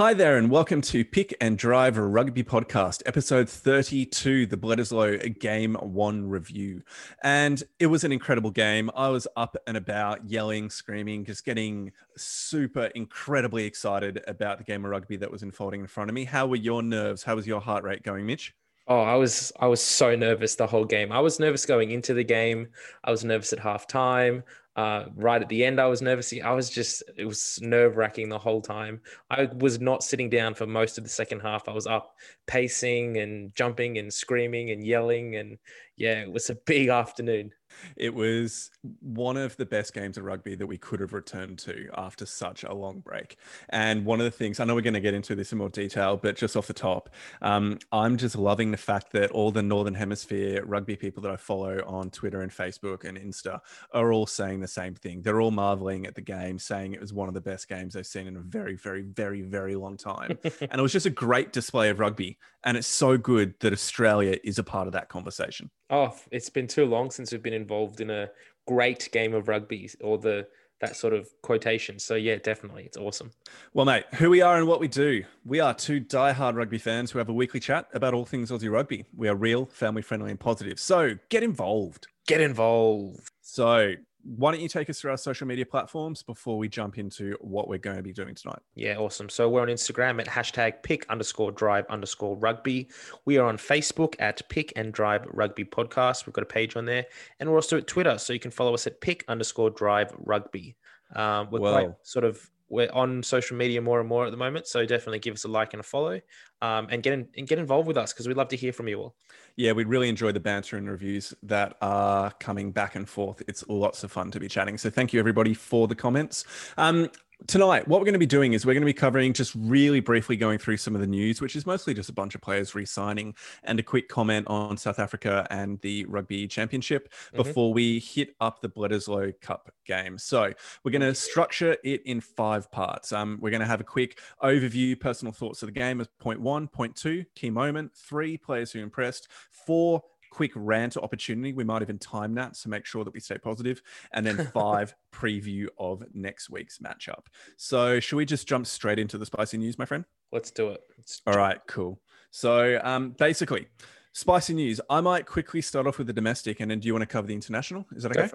Hi there, and welcome to Pick and Drive Rugby Podcast, episode 32, the Bledisloe Game 1 review. And it was an incredible game. I was up and about, yelling, screaming, just getting super incredibly excited about the game of rugby that was unfolding in front of me. How were your nerves? How was your heart rate going, Mitch? Oh, I was I was so nervous the whole game. I was nervous going into the game. I was nervous at halftime. Uh, right at the end, I was nervous. I was just, it was nerve wracking the whole time. I was not sitting down for most of the second half. I was up pacing and jumping and screaming and yelling. And yeah, it was a big afternoon. It was one of the best games of rugby that we could have returned to after such a long break. And one of the things, I know we're going to get into this in more detail, but just off the top, um, I'm just loving the fact that all the Northern Hemisphere rugby people that I follow on Twitter and Facebook and Insta are all saying the same thing. They're all marveling at the game, saying it was one of the best games they've seen in a very, very, very, very long time. and it was just a great display of rugby. And it's so good that Australia is a part of that conversation. Oh, it's been too long since we've been involved in a great game of rugby or the that sort of quotation. So yeah, definitely, it's awesome. Well, mate, who we are and what we do. We are two die-hard rugby fans who have a weekly chat about all things Aussie rugby. We are real, family-friendly, and positive. So get involved. Get involved. So why don't you take us through our social media platforms before we jump into what we're going to be doing tonight? Yeah, awesome. So we're on Instagram at hashtag pick underscore drive underscore rugby. We are on Facebook at pick and drive rugby podcast. We've got a page on there. And we're also at Twitter. So you can follow us at pick underscore drive rugby. Um, we're quite sort of we're on social media more and more at the moment. So definitely give us a like and a follow, um, and get in, and get involved with us because we'd love to hear from you all. Yeah, we'd really enjoy the banter and reviews that are coming back and forth. It's lots of fun to be chatting. So thank you everybody for the comments. Um, tonight, what we're going to be doing is we're going to be covering just really briefly going through some of the news, which is mostly just a bunch of players re signing and a quick comment on South Africa and the Rugby Championship mm-hmm. before we hit up the Bledisloe Cup game. So we're going to structure it in five parts. Um, we're going to have a quick overview, personal thoughts of the game as point one, point two, key moment, three, players who impressed, four, quick rant opportunity. We might even time that to make sure that we stay positive. And then five, preview of next week's matchup. So, should we just jump straight into the spicy news, my friend? Let's do it. Let's All right, cool. So, um, basically, spicy news. I might quickly start off with the domestic, and then do you want to cover the international? Is that okay?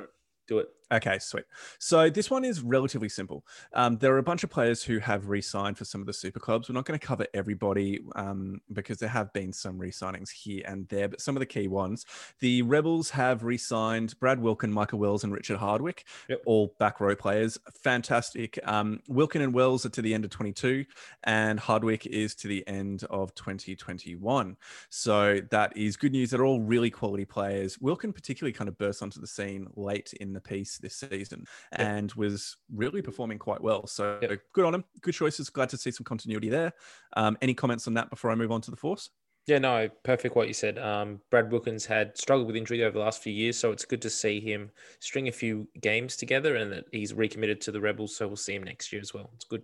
Do it. Okay, sweet. So this one is relatively simple. Um, there are a bunch of players who have re-signed for some of the super clubs. We're not going to cover everybody um, because there have been some re-signings here and there, but some of the key ones. The Rebels have re-signed Brad Wilkin, Michael Wells, and Richard Hardwick, yep. all back row players. Fantastic. Um, Wilkin and Wells are to the end of 22, and Hardwick is to the end of 2021. So that is good news. They're all really quality players. Wilkin particularly kind of burst onto the scene late in the piece this season and was really performing quite well. So good on him. Good choices. Glad to see some continuity there. Um, any comments on that before I move on to the force? Yeah, no, perfect what you said. Um, Brad Wilkins had struggled with injury over the last few years, so it's good to see him string a few games together and that he's recommitted to the Rebels. So we'll see him next year as well. It's good.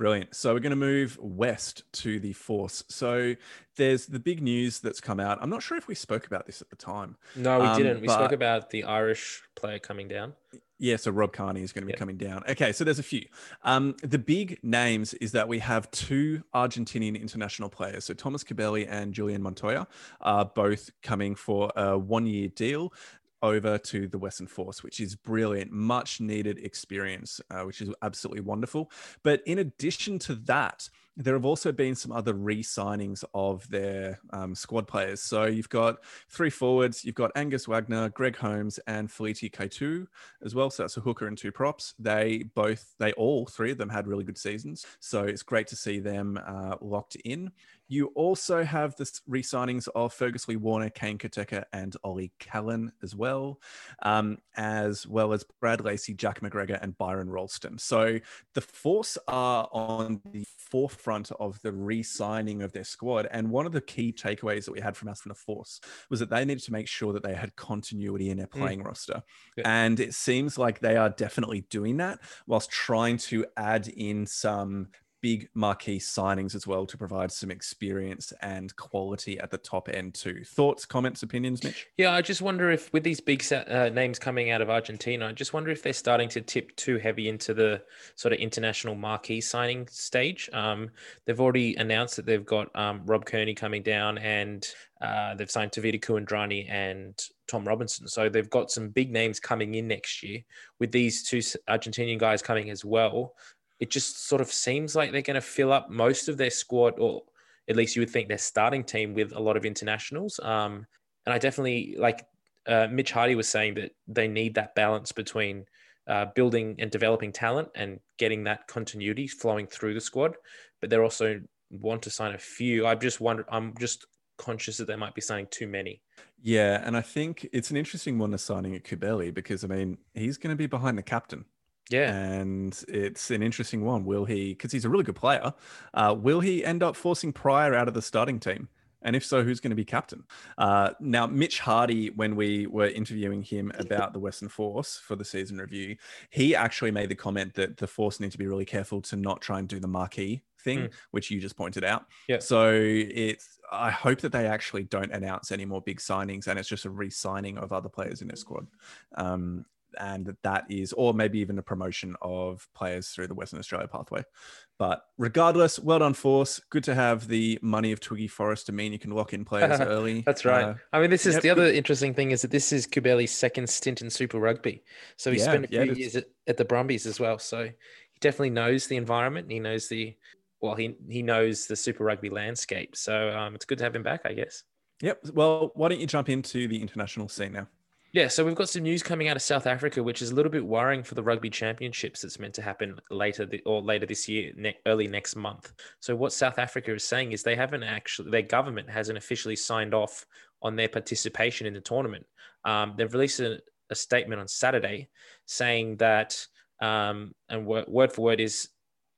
Brilliant. So we're going to move west to the Force. So there's the big news that's come out. I'm not sure if we spoke about this at the time. No, we um, didn't. We but... spoke about the Irish player coming down. Yeah, so Rob Kearney is going to be yeah. coming down. Okay, so there's a few. Um, the big names is that we have two Argentinian international players. So Thomas Cubelli and Julian Montoya are both coming for a one year deal over to the Western Force, which is brilliant, much needed experience, uh, which is absolutely wonderful. But in addition to that, there have also been some other re-signings of their um, squad players. So you've got three forwards. You've got Angus Wagner, Greg Holmes, and Feleti Kaitu'u as well. So that's a hooker and two props. They both, they all three of them had really good seasons. So it's great to see them uh, locked in. You also have the re-signings of Fergus Lee Warner, Kane Koteka, and Ollie Callan as well, um, as well as Brad Lacey, Jack McGregor, and Byron Ralston. So the Force are on the forefront of the re-signing of their squad. And one of the key takeaways that we had from us from the Force was that they needed to make sure that they had continuity in their mm. playing mm. roster. And it seems like they are definitely doing that whilst trying to add in some big marquee signings as well to provide some experience and quality at the top end too. Thoughts, comments, opinions, Mitch? Yeah, I just wonder if with these big uh, names coming out of Argentina, I just wonder if they're starting to tip too heavy into the sort of international marquee signing stage. Um, they've already announced that they've got um, Rob Kearney coming down and uh, they've signed Tevita Kuridrani and Tom Robinson. So they've got some big names coming in next year with these two Argentinian guys coming as well. It just sort of seems like they're going to fill up most of their squad, or at least you would think their starting team with a lot of internationals. Um, and I definitely like uh, Mitch Hardy was saying that they need that balance between uh, building and developing talent and getting that continuity flowing through the squad. But they're also want to sign a few. I just wonder. I'm just conscious that they might be signing too many. Yeah, and I think it's an interesting one to signing at Cubelli because I mean he's going to be behind the captain. Yeah, and it's an interesting one. Will he? Because he's a really good player. Uh, will he end up forcing Prior out of the starting team? And if so, who's going to be captain? Uh, now, Mitch Hardy, when we were interviewing him about the Western Force for the season review, he actually made the comment that the Force need to be really careful to not try and do the marquee thing, mm. which you just pointed out. Yeah. So it's I hope that they actually don't announce any more big signings and it's just a re-signing of other players in their squad. Um, and that is, or maybe even a promotion of players through the Western Australia pathway. But regardless, well done, Force. Good to have the money of Twiggy Forrest to mean you can lock in players early. That's right. Uh, I mean, this is yep, the other interesting thing is that this is Cubelli's second stint in Super Rugby. So he yeah, spent a few yeah, years at, at the Brumbies as well. So he definitely knows the environment. He knows the well, he he knows the Super Rugby landscape. So um, it's good to have him back, I guess. Yep. Well, why don't you jump into the international scene now? Yeah, so we've got some news coming out of South Africa, which is a little bit worrying for the rugby championships that's meant to happen later the, or later this year, ne- early next month. So what South Africa is saying is they haven't actually, their government hasn't officially signed off on their participation in the tournament. Um, they've released a, a, statement on Saturday saying that, um, and word, word for word is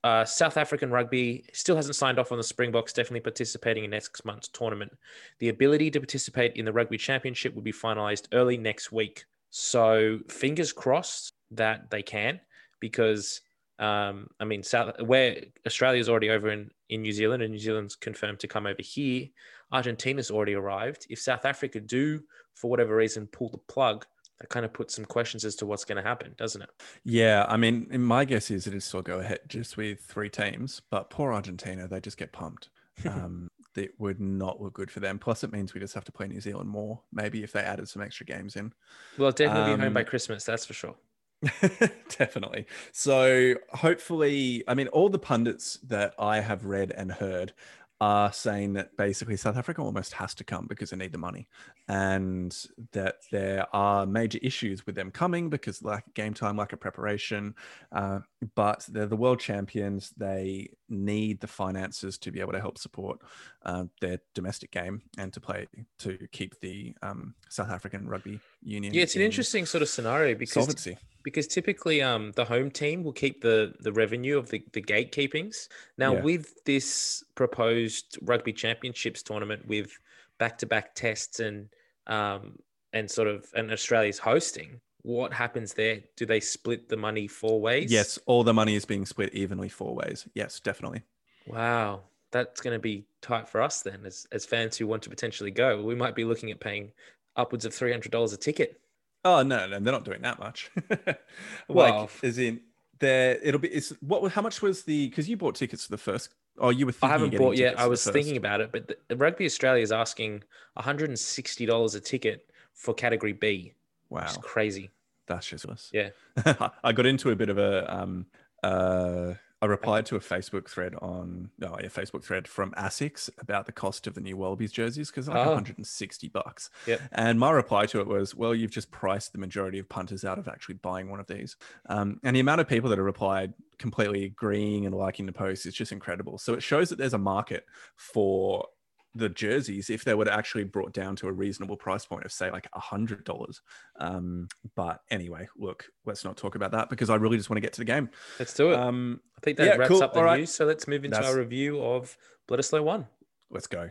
uh, South African rugby still hasn't signed off on the Springboks definitely participating in next month's tournament. The ability to participate in the Rugby Championship will be finalised early next week. So fingers crossed that they can, because um, I mean, South where Australia's already over in, in New Zealand, and New Zealand's confirmed to come over here. Argentina's already arrived. If South Africa do, for whatever reason, pull the plug, that kind of puts some questions as to what's going to happen, doesn't it? Yeah, I mean, my guess is it'll still go ahead just with three teams, but poor Argentina, they just get pumped. Um, it would not look good for them. Plus, it means we just have to play New Zealand more. Maybe if they added some extra games in. Well, definitely um, be home by um, Christmas, that's for sure. definitely. So, hopefully, I mean, all the pundits that I have read and heard are saying that basically South Africa almost has to come because they need the money, and that there are major issues with them coming because lack of game time, lack of preparation. Uh, but they're the world champions; they need the finances to be able to help support uh, their domestic game and to play to keep the um, South African rugby union. Yeah, it's an interesting sort of scenario because solvency because typically um, the home team will keep the the revenue of the, the gatekeepings. Now yeah. with this proposed rugby championships tournament with back to back tests and um, and sort of and Australia's hosting, what happens there? Do they split the money four ways? Yes, all the money is being split evenly four ways. Yes, definitely. Wow. That's going to be tight for us then as, as fans who want to potentially go. We might be looking at paying upwards of $300 a ticket. Oh no, no, they're not doing that much. well, like, as in, there it'll be. It's what? How much was the? Because you bought tickets for the first. Oh, you were. I haven't bought yet. I was thinking about it, but the, Rugby Australia is asking one hundred and sixty dollars a ticket for Category B. Wow, crazy. That's just us. Yeah, I got into a bit of a um uh I replied to a Facebook thread on no, a Facebook thread from Asics about the cost of the new Wallabies jerseys because like oh. 160 bucks. Yeah. And my reply to it was, well, you've just priced the majority of punters out of actually buying one of these. Um, and the amount of people that have replied completely agreeing and liking the post is just incredible. So it shows that there's a market for the jerseys if they were actually brought down to a reasonable price point of say like a hundred dollars. Um but anyway look let's not talk about that because i really just want to get to the game. Let's do it. Um i think that yeah, wraps cool. up the All news. Right. so let's move into That's... our review of bledisloe one. Let's go.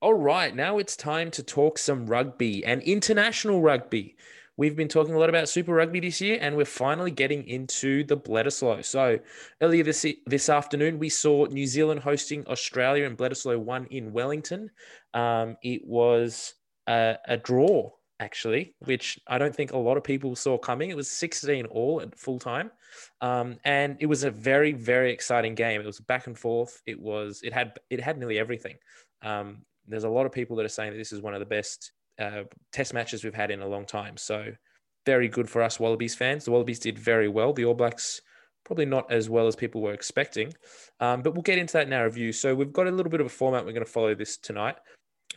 All right now it's time to talk some rugby and international rugby we've been talking a lot about Super Rugby this year, and we're finally getting into the Bledisloe. So earlier this this afternoon, we saw New Zealand hosting Australia, and Bledisloe one in Wellington. Um, it was a, a draw actually, which I don't think a lot of people saw coming. It was 16 all at full time. Um, and it was a very, very exciting game. It was back and forth. It was, it had, it had nearly everything. Um, there's a lot of people that are saying that this is one of the best uh, test matches we've had in a long time. So very good for us Wallabies fans. The Wallabies did very well. The All Blacks probably not as well as people were expecting, um, but we'll get into that in our review. So we've got a little bit of a format. We're going to follow this tonight.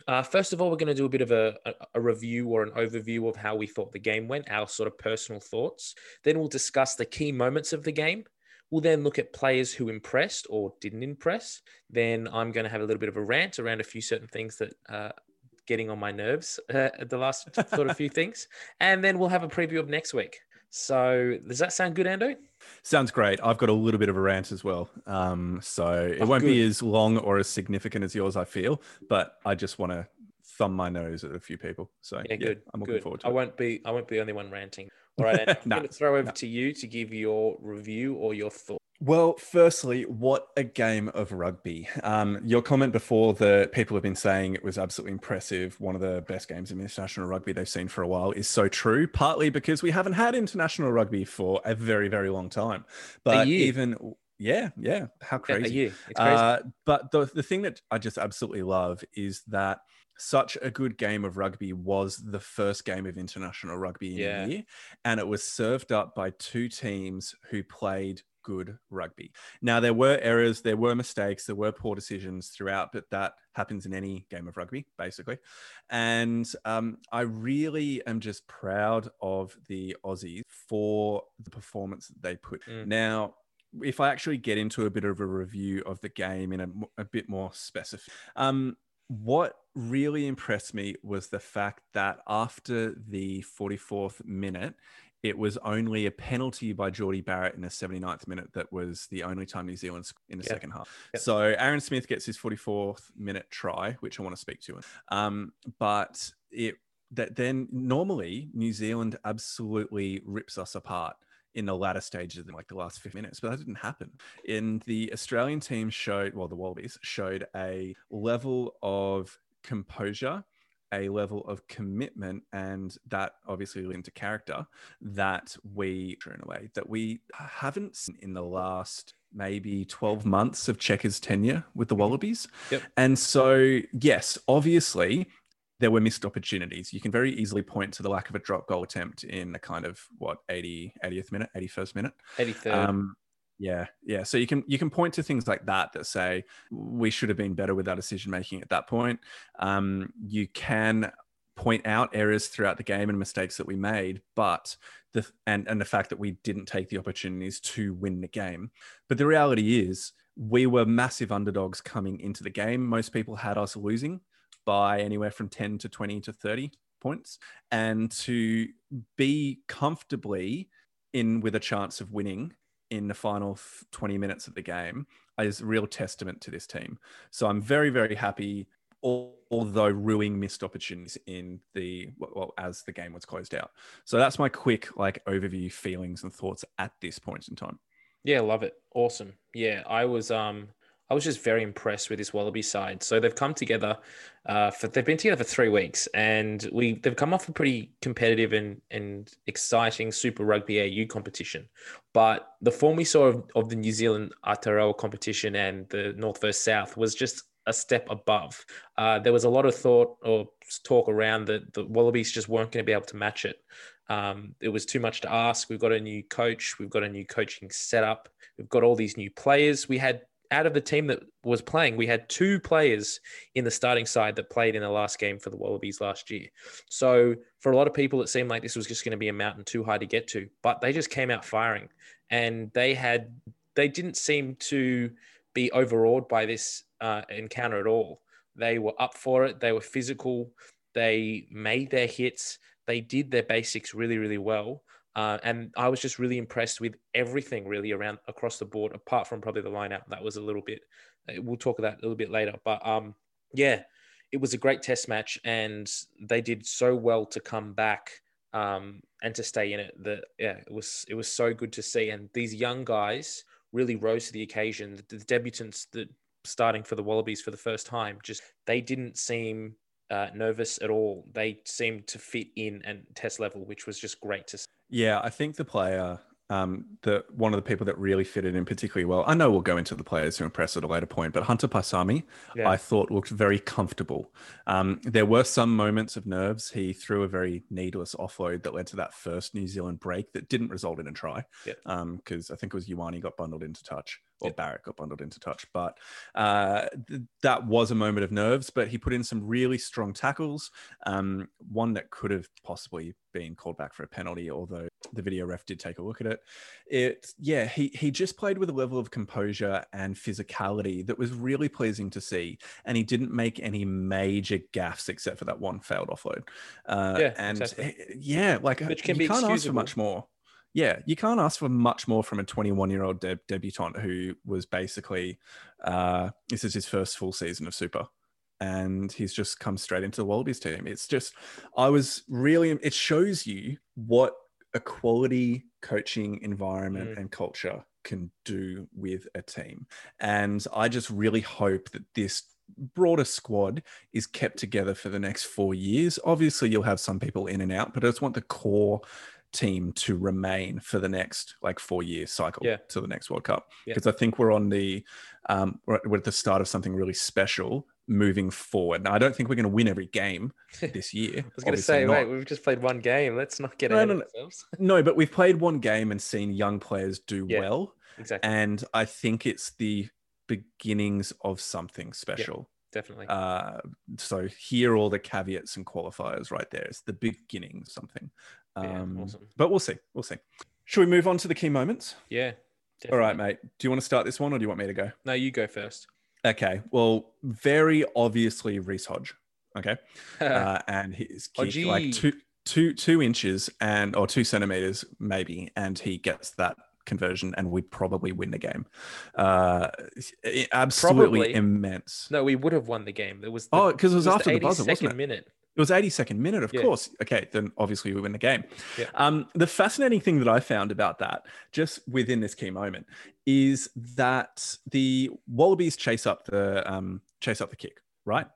Uh, first of all, we're going to do a bit of a, a, review or an overview of how we thought the game went, our sort of personal thoughts. Then we'll discuss the key moments of the game. We'll then look at players who impressed or didn't impress. Then I'm going to have a little bit of a rant around a few certain things that uh, getting on my nerves uh, the last sort of few things. And then we'll have a preview of next week. So does that sound good, Ando? Sounds great. I've got a little bit of a rant as well. Um, so it oh, won't good. be as long or as significant as yours, I feel, but I just want to thumb my nose at a few people. So yeah, yeah good. I'm looking good. forward to it. I it. won't be I won't be the only one ranting. All right, I'm nah, going to throw over nah. to you to give your review or your thoughts. Well, firstly, what a game of rugby. Um, your comment before that people have been saying it was absolutely impressive, one of the best games of international rugby they've seen for a while, is so true, partly because we haven't had international rugby for a very, very long time. But even, yeah, yeah, how crazy. Yeah, it's crazy. Uh, but the, the thing that I just absolutely love is that such a good game of rugby was the first game of international rugby in yeah. a year. And it was served up by two teams who played good rugby. Now, there were errors, there were mistakes, there were poor decisions throughout, but that happens in any game of rugby, basically. And um, I really am just proud of the Aussies for the performance that they put. Mm. Now, if I actually get into a bit of a review of the game in a, a bit more specific, um, what really impressed me was the fact that after the 44th minute, it was only a penalty by Jordie Barrett in the 79th minute that was the only time New Zealand in the yep. second half. Yep. So Aaron Smith gets his 44th minute try, which I want to speak to. Um, but it that then normally New Zealand absolutely rips us apart in the latter stages in like the last five minutes, but that didn't happen. In the Australian team showed, well, the Wallabies showed a level of composure a level of commitment and that obviously into character that we in a way that we haven't seen in the last maybe 12 months of Cheika's tenure with the Wallabies. Yep. And so, yes, obviously there were missed opportunities. You can very easily point to the lack of a drop goal attempt in a kind of what 80 80th minute, 81st minute. 83rd. Um, yeah, yeah. So you can you can point to things like that that say we should have been better with our decision making at that point. Um, you can point out errors throughout the game and mistakes that we made, but the and and the fact that we didn't take the opportunities to win the game. But the reality is we were massive underdogs coming into the game. Most people had us losing by anywhere from 10 to 20 to 30 points and to be comfortably in with a chance of winning in the final 20 minutes of the game is a real testament to this team. So I'm very, very happy, although ruining missed opportunities in the, well, as the game was closed out. So that's my quick like overview feelings and thoughts at this point in time. Yeah, love it. Awesome. Yeah, I was um I was just very impressed with this Wallaby side. So they've come together uh, for they've been together for three weeks, and we they've come off a pretty competitive and and exciting Super Rugby AU competition. But the form we saw of, of the New Zealand Aotearoa competition and the North versus South was just a step above. Uh, there was a lot of thought or talk around that the Wallabies just weren't going to be able to match it. Um, it was too much to ask. We've got a new coach. We've got a new coaching setup. We've got all these new players. We had out of the team that was playing, we had two players in the starting side that played in the last game for the Wallabies last year. So for a lot of people, it seemed like this was just going to be a mountain too high to get to, but they just came out firing, and they had they didn't seem to be overawed by this uh, encounter at all. They were up for it. They were physical. They made their hits. They did their basics really, really well. Uh, and I was just really impressed with everything really around across the board, apart from probably the lineup. That was a little bit, uh, we'll talk about that a little bit later. But um, yeah, it was a great test match and they did so well to come back um, and to stay in it. The yeah, it was it was so good to see, and these young guys really rose to the occasion. The, the debutants that starting for the Wallabies for the first time, just they didn't seem uh, nervous at all. They seemed to fit in and test level, which was just great to see. Yeah, I think the player um, the one of the people that really fitted in particularly well. I know we'll go into the players who impressed at a later point, but Hunter Paisami, yeah. I thought looked very comfortable. Um, there were some moments of nerves. He threw a very needless offload that led to that first New Zealand break that didn't result in a try, because yeah. um, I think it was Ioane got bundled into touch or yeah. Barrett got bundled into touch. But uh, th- that was a moment of nerves. But he put in some really strong tackles. Um, one that could have possibly been called back for a penalty, although the video ref did take a look at it. It, yeah, he he just played with a level of composure and physicality that was really pleasing to see, and he didn't make any major gaffes except for that one failed offload. Uh, yeah, and exactly. yeah, like Which can you be can't excusable. ask for much more yeah, you can't ask for much more from a 21 year old de- debutant who was basically, uh, this is his first full season of Super. And he's just come straight into the Wallabies team. It's just, I was really, it shows you what a quality coaching environment mm. and culture can do with a team. And I just really hope that this broader squad is kept together for the next four years. Obviously, you'll have some people in and out, but I just want the core team to remain for the next like four year cycle yeah. to the next World Cup because yeah. I think we're on the um, we're, at the start of something really special moving forward. Now, I don't think we're going to win every game this year. I was going to say, wait, we've just played one game. Let's not get no, ahead no, no. ourselves. no, but we've played one game and seen young players do yeah, well. Exactly. And I think it's the beginnings of something special. definitely. Uh, so here are all the caveats and qualifiers right there. It's the beginning of something. Um, yeah, awesome. But we'll see. We'll see. Should we move on to the key moments? Yeah. Definitely. All right, mate. Do you want to start this one or do you want me to go? No, you go first. Okay. Well, very obviously Reece Hodge. Okay. uh, and his kick like two, two, two inches and or two centimeters maybe, and he gets that conversion and we probably win the game. Uh, absolutely probably. immense. No, we would have won the game. It was the, oh because it was, it was after the, the buzzer, wasn't it? minute. It was 82nd minute, of yeah. course. Okay, then obviously we win the game. Yeah. Um, the fascinating thing that I found about that, just within this key moment, is that the Wallabies chase up the um, chase up the kick, right?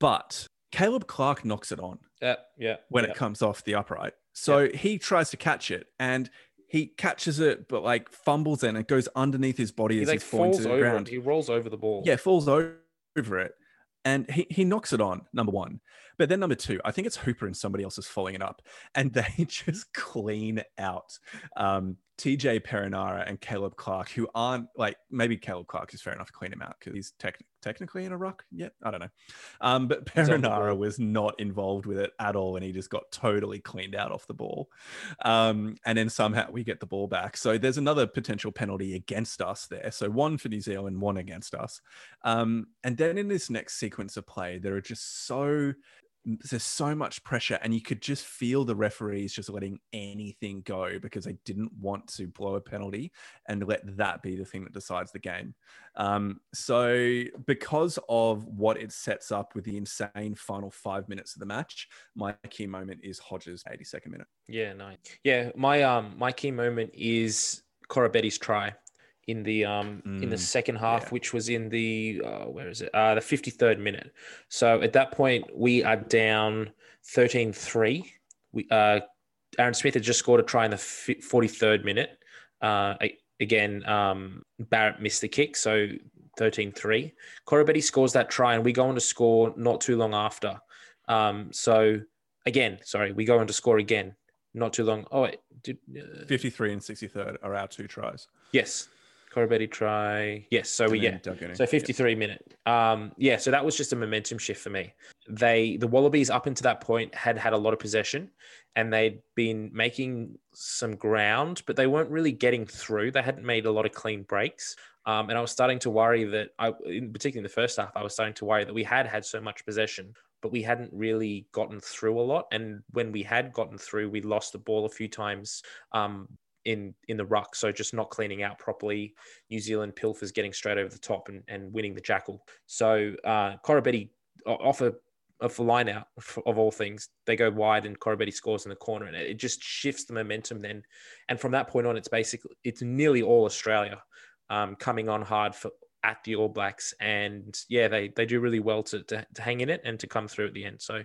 But Caleb Clarke knocks it on. Yeah, yeah. When yeah. it comes off the upright, so he tries to catch it and he catches it, but like fumbles and it goes underneath his body he as like he's falling to the ground. It. He rolls over the ball. Yeah, falls over it and he, he knocks it on number one. But then number two i think it's hooper and somebody else is following it up and they just clean out um, TJ Perenara and Caleb Clarke, who aren't like maybe Caleb Clarke is fair enough to clean him out because he's tech- technically in a ruck yet. I don't know. Um, but Perenara was not involved with it at all, and he just got totally cleaned out off the ball. Um, and then somehow we get the ball back. So there's another potential penalty against us there. So one for New Zealand, one against us. Um, and then in this next sequence of play, there are just so there's so much pressure and you could just feel the referees just letting anything go because they didn't want to blow a penalty and let that be the thing that decides the game. Um, so because of what it sets up with the insane final five minutes of the match my key moment is hodges 82nd minute. Yeah nice. Yeah my um my key moment is Koroibete's try in the um mm, in the mm, second half, yeah. which was in the uh, where is it? Uh, the 53rd minute. So at that point, we are down 13-3. We uh, Aaron Smith had just scored a try in the 43rd minute. Uh, again, um, Barrett missed the kick, so 13-3. Koroibete scores that try, and we go on to score not too long after. Um, so again, sorry, we go on to score again not too long. Oh, wait, did, uh, 53 and 63rd are our two tries. Yes. Koroibete try. Yes, so we yeah. So 53 yep. minute. Um, yeah, so that was just a momentum shift for me. They the Wallabies up until that point had had a lot of possession, and they'd been making some ground, but they weren't really getting through. They hadn't made a lot of clean breaks. Um, and I was starting to worry that I, in particular in the first half, I was starting to worry that we had had so much possession, but we hadn't really gotten through a lot. And when we had gotten through, we lost the ball a few times um, in in the ruck. So just not cleaning out properly. New Zealand pilfers getting straight over the top and, and winning the jackal. So uh, Koroibete off a of line out of all things. They go wide and Koroibete scores in the corner, and it just shifts the momentum then. And from that point on, it's basically it's nearly all Australia um, coming on hard for at the All Blacks, and yeah, they they do really well to, to to hang in it and to come through at the end. So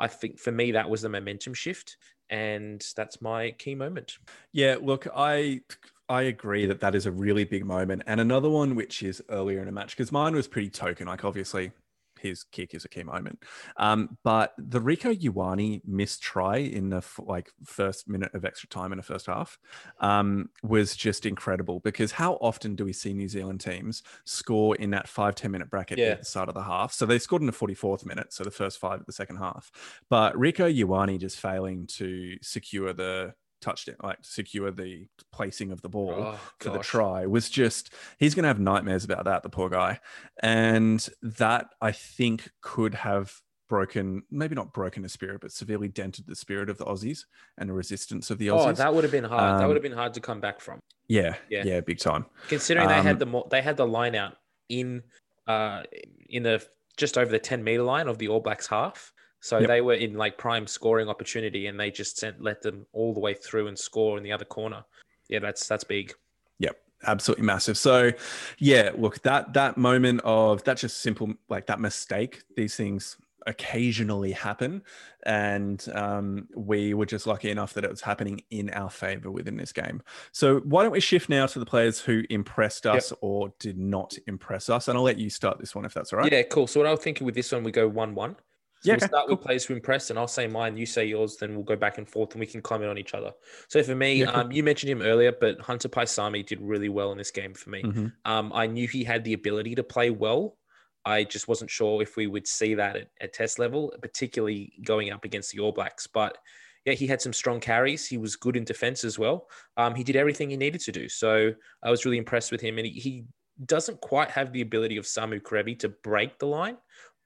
I think for me that was the momentum shift, and that's my key moment. Yeah, look, I I agree that that is a really big moment, and another one which is earlier in a match because mine was pretty token. Like obviously his kick is a key moment. Um, but the Rieko Ioane missed try in the like first minute of extra time in the first half um, was just incredible because how often do we see New Zealand teams score in that five ten minute bracket yeah. at the start of the half? So they scored in the 44th minute, so the first five of the second half. But Rieko Ioane just failing to secure the touchdown, like secure the placing of the ball oh, for the try was just he's going to have nightmares about that. The poor guy, and that I think could have broken, maybe not broken the spirit, but severely dented the spirit of the Aussies and the resistance of the Aussies. Oh, that would have been hard. Um, that would have been hard to come back from. Yeah, yeah, yeah, big time. Considering um, they had um, the they had the line out in uh in the just over the 10 meter line of the All Blacks half. So yep. they were in like prime scoring opportunity, and they just sent let them all the way through and score in the other corner. Yeah, that's that's big. Yep, absolutely massive. So, yeah, look that that moment of that just simple like that mistake. These things occasionally happen, and um, we were just lucky enough that it was happening in our favor within this game. So, why don't we shift now to the players who impressed us yep. or did not impress us? And I'll let you start this one if that's all right. Yeah, cool. So, what I was thinking with this one, we go one-one. So yeah, we'll start cool. with players who impressed, and I'll say mine. You say yours, then we'll go back and forth, and we can comment on each other. So for me, yeah, cool. um, you mentioned him earlier, but Hunter Paisami did really well in this game for me. Mm-hmm. Um, I knew he had the ability to play well. I just wasn't sure if we would see that at, at test level, particularly going up against the All Blacks. But yeah, he had some strong carries. He was good in defense as well. Um, he did everything he needed to do. So I was really impressed with him, and he, he doesn't quite have the ability of Samu Kerevi to break the line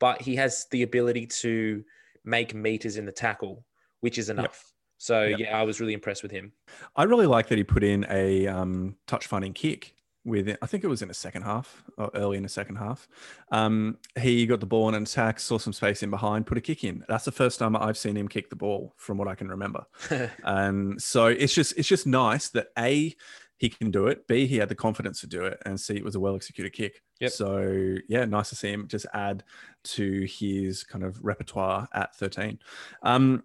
but he has the ability to make meters in the tackle, which is enough. Yep. So yep. yeah, I was really impressed with him. I really like that he put in a um, touch finding kick with I think it was in the second half or early in the second half. Um, he got the ball on an attack, saw some space in behind, put a kick in. That's the first time I've seen him kick the ball from what I can remember. and so it's just it's just nice that a he can do it. B, he had the confidence to do it, and C, it was a well executed kick. Yep. So yeah, nice to see him just add to his kind of repertoire at 13. Um,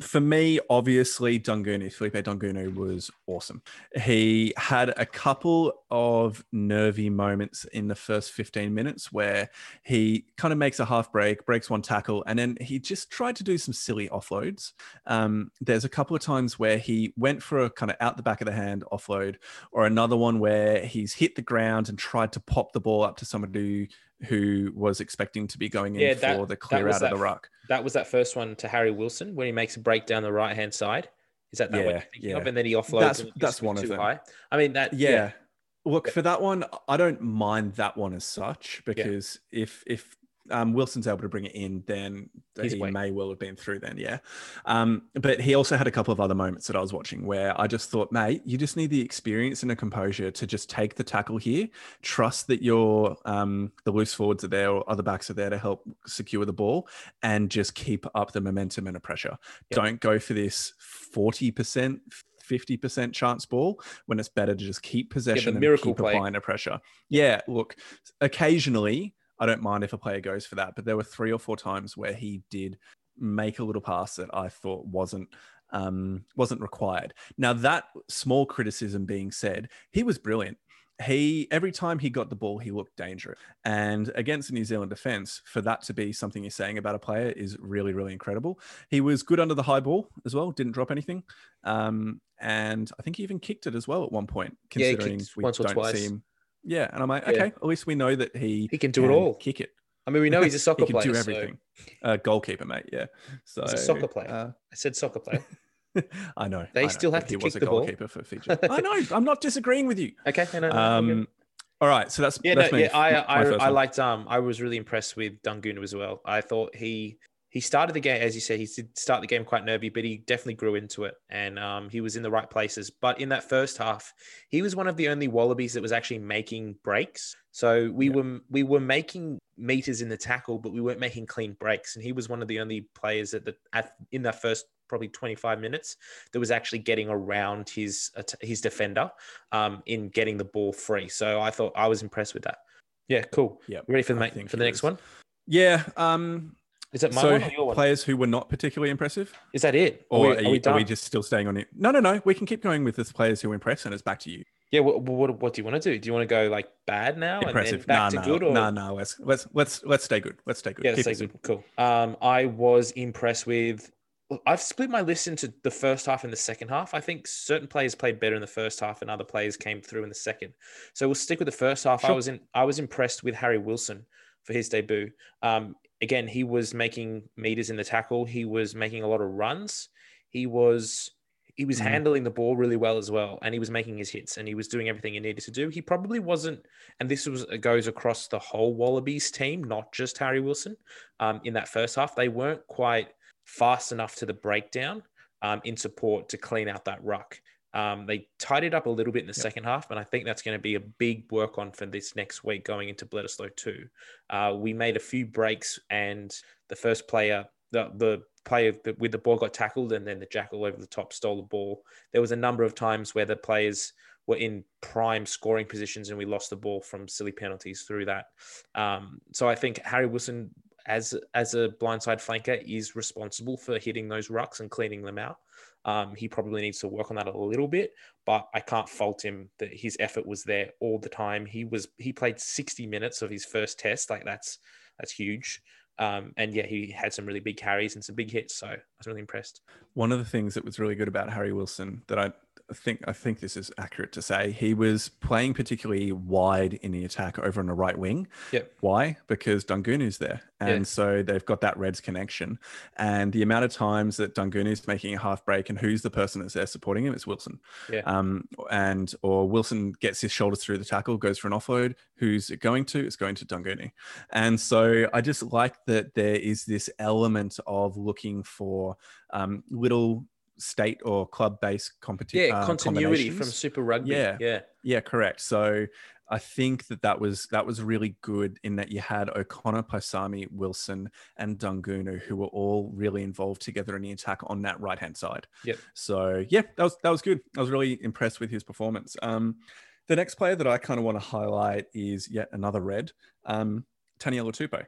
for me, obviously, Daugunu, Filipo Daugunu was awesome. He had a couple of nervy moments in the first 15 minutes where he kind of makes a half break, breaks one tackle, and then he just tried to do some silly offloads. Um, there's a couple of times where he went for a kind of out the back of the hand offload, or another one where he's hit the ground and tried to pop the ball up to somebody who was expecting to be going in yeah, that, for the clear out that, of the ruck. That was that first one to Harry Wilson when he makes a break down the right hand side. Is that that yeah, one yeah. of? And then he offloads. That's, that's one of them. High. I mean that. Yeah. yeah. Look for that one. I don't mind that one as such because if if um, Wilson's able to bring it in, then He's he may well have been through then, yeah. Um, but he also had a couple of other moments that I was watching where I just thought, mate, you just need the experience and the composure to just take the tackle here. Trust that your um, the loose forwards are there or other backs are there to help secure the ball, and just keep up the momentum and the pressure. Yep. Don't go for this forty percent. 50% chance ball when it's better to just keep possession yeah, and keep play. applying the pressure. Yeah, look, occasionally I don't mind if a player goes for that. But there were three or four times where he did make a little pass that I thought wasn't um, wasn't required. Now that small criticism being said, he was brilliant. He every time he got the ball, he looked dangerous. And against the New Zealand defense, for that to be something you're saying about a player is really, really incredible. He was good under the high ball as well, didn't drop anything. Um, and I think he even kicked it as well at one point, considering yeah, we don't see him yeah, and I'm like, okay, yeah. at least we know that he he can do can it all. Kick it. I mean, we know he's a soccer player. he can. Do everything. So... Uh, goalkeeper, mate. Yeah. So he's a soccer player. Uh... I said soccer player. I know. They I know, still have to he kick was a the goalkeeper for Fiji. I know. I'm not disagreeing with you. Okay. No, no, um, all right. So that's yeah. That's no, yeah. I I, I liked. Um, I was really impressed with Daugunu as well. I thought he he started the game, as you said, he did start the game quite nervy, but he definitely grew into it and um, he was in the right places. But in that first half, he was one of the only Wallabies that was actually making breaks. So we yeah. were we were making meters in the tackle, but we weren't making clean breaks. And he was one of the only players at the at, in that first probably 25 minutes that was actually getting around his his defender um, in getting the ball free. So I thought I was impressed with that. Yeah, cool. Yeah, ready for the for the next one? Yeah. Um, is that my so one or your one? Players who were not particularly impressive. Is that it? Or are, we, are, you, are we, just still staying on it? No, no, no. We can keep going with this players who were impressed, and it's back to you. Yeah. What, what, what do you want to do? Do you want to go like bad now impressive. and then back nah, to good? Or... No, no. Let's let's let's let's stay good. Let's stay good. Yeah, stay good. Cool. Um, I was impressed with. I've split my list into the first half and the second half. I think certain players played better in the first half, and other players came through in the second. So we'll stick with the first half. Sure. I was in. I was impressed with Harry Wilson for his debut. Um, again, he was making meters in the tackle. He was making a lot of runs. He was he was mm. handling the ball really well as well, and he was making his hits, and he was doing everything he needed to do. He probably wasn't, and this was goes across the whole Wallabies team, not just Harry Wilson. Um, in that first half, they weren't quite fast enough to the breakdown um, in support to clean out that ruck. Um, they tied it up a little bit in the yep. second half, but I think that's going to be a big work on for this next week going into Bledisloe 2. Uh, we made a few breaks, and the first player, the, the player with the ball got tackled, and then the jackal over the top stole the ball. There was a number of times where the players were in prime scoring positions, and we lost the ball from silly penalties through that. Um, so I think Harry Wilson, as as a blindside flanker, is responsible for hitting those rucks and cleaning them out. Um, he probably needs to work on that a little bit, but I can't fault him that his effort was there all the time. He was he played 60 minutes of his first test, like that's that's huge. Um, and yeah, he had some really big carries and some big hits, so I was really impressed. One of the things that was really good about Harry Wilson that I I think I think this is accurate to say he was playing particularly wide in the attack over on the right wing. Yep. Why? Because is there, and yeah. so they've got that Reds connection. And the amount of times that is making a half break, and who's the person that's there supporting him? It's Wilson. Yeah. Um, and or Wilson gets his shoulders through the tackle, goes for an offload. Who's it going to? It's going to Daugunu. And so I just like that there is this element of looking for um, little state or club based competition. Yeah, uh, continuity from Super Rugby. Yeah, yeah, yeah, correct. So I think that that was that was really good in that you had O'Connor, Paisami, Wilson, and Daugunu, who were all really involved together in the attack on that right hand side. Yep. So yeah, that was that was good. I was really impressed with his performance. Um, the next player that I kind of want to highlight is yet another red, um, Taniela Tupou.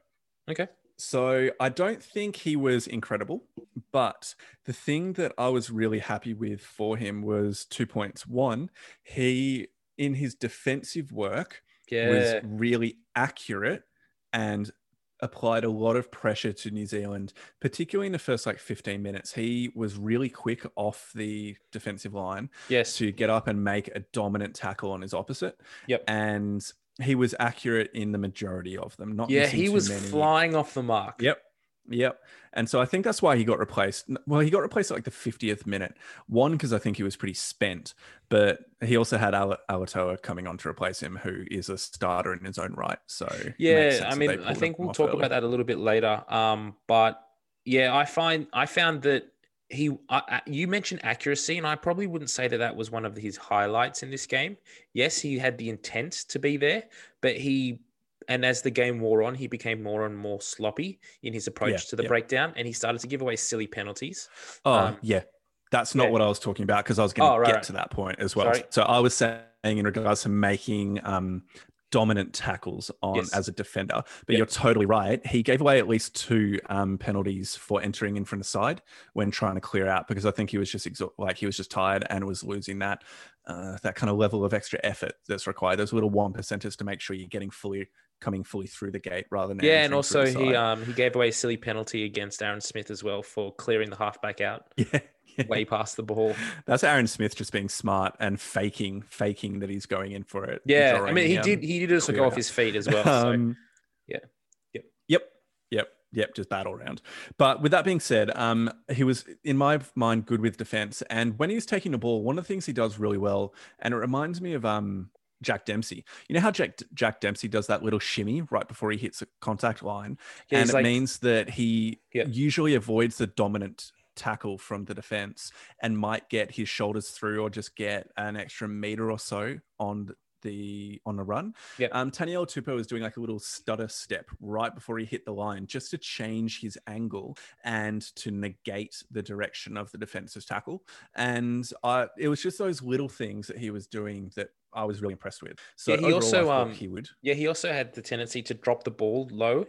Okay. So I don't think he was incredible, but the thing that I was really happy with for him was two points. One, he in his defensive work yeah. was really accurate and applied a lot of pressure to New Zealand, particularly in the first like 15 minutes. He was really quick off the defensive line yes. to get up and make a dominant tackle on his opposite. Yep. And he was accurate in the majority of them. Not yeah, he was many. flying off the mark. Yep. Yep. And so I think that's why he got replaced. Well, he got replaced at like the 50th minute. One, because I think he was pretty spent, but he also had Al- Alatoa coming on to replace him, who is a starter in his own right. So yeah, I mean, I think we'll talk early. about that a little bit later. Um, but yeah, I find I found that he uh, you mentioned accuracy and i probably wouldn't say that that was one of his highlights in this game yes he had the intent to be there but he and as the game wore on he became more and more sloppy in his approach yeah, to the yeah. breakdown and he started to give away silly penalties oh um, yeah that's not yeah. what i was talking about because i was going to oh, right, get right. to that point as well Sorry. so i was saying in regards to making um, dominant tackles on yes. as a defender. But yep. you're totally right. He gave away at least two um, penalties for entering in from the side when trying to clear out because I think he was just exo- like he was just tired and was losing that uh, that kind of level of extra effort that's required. Those little one percenters to make sure you're getting fully coming fully through the gate rather than yeah. And also he um he gave away a silly penalty against Aaron Smith as well for clearing the halfback out. Yeah way past the ball. That's Aaron Smith just being smart and faking, faking that he's going in for it. Yeah, I mean, he did. He did also go off his feet as well. So. Um, yeah. Yep. Yep. Yep. Yep. Just battle round. But with that being said, um, he was in my mind good with defense, and when he's taking the ball, one of the things he does really well, and it reminds me of um Jack Dempsey. You know how Jack Jack Dempsey does that little shimmy right before he hits a contact line, Yeah, and it like- means that he Yeah. usually avoids the dominant tackle from the defense and might get his shoulders through or just get an extra meter or so on the on the run. Yep. Um, Taniel Tupou was doing like a little stutter step right before he hit the line just to change his angle and to negate the direction of the defensive tackle. And I, it was just those little things that he was doing that I was really impressed with. So Yeah, he overall, also, um, he would. Yeah, he also had the tendency to drop the ball low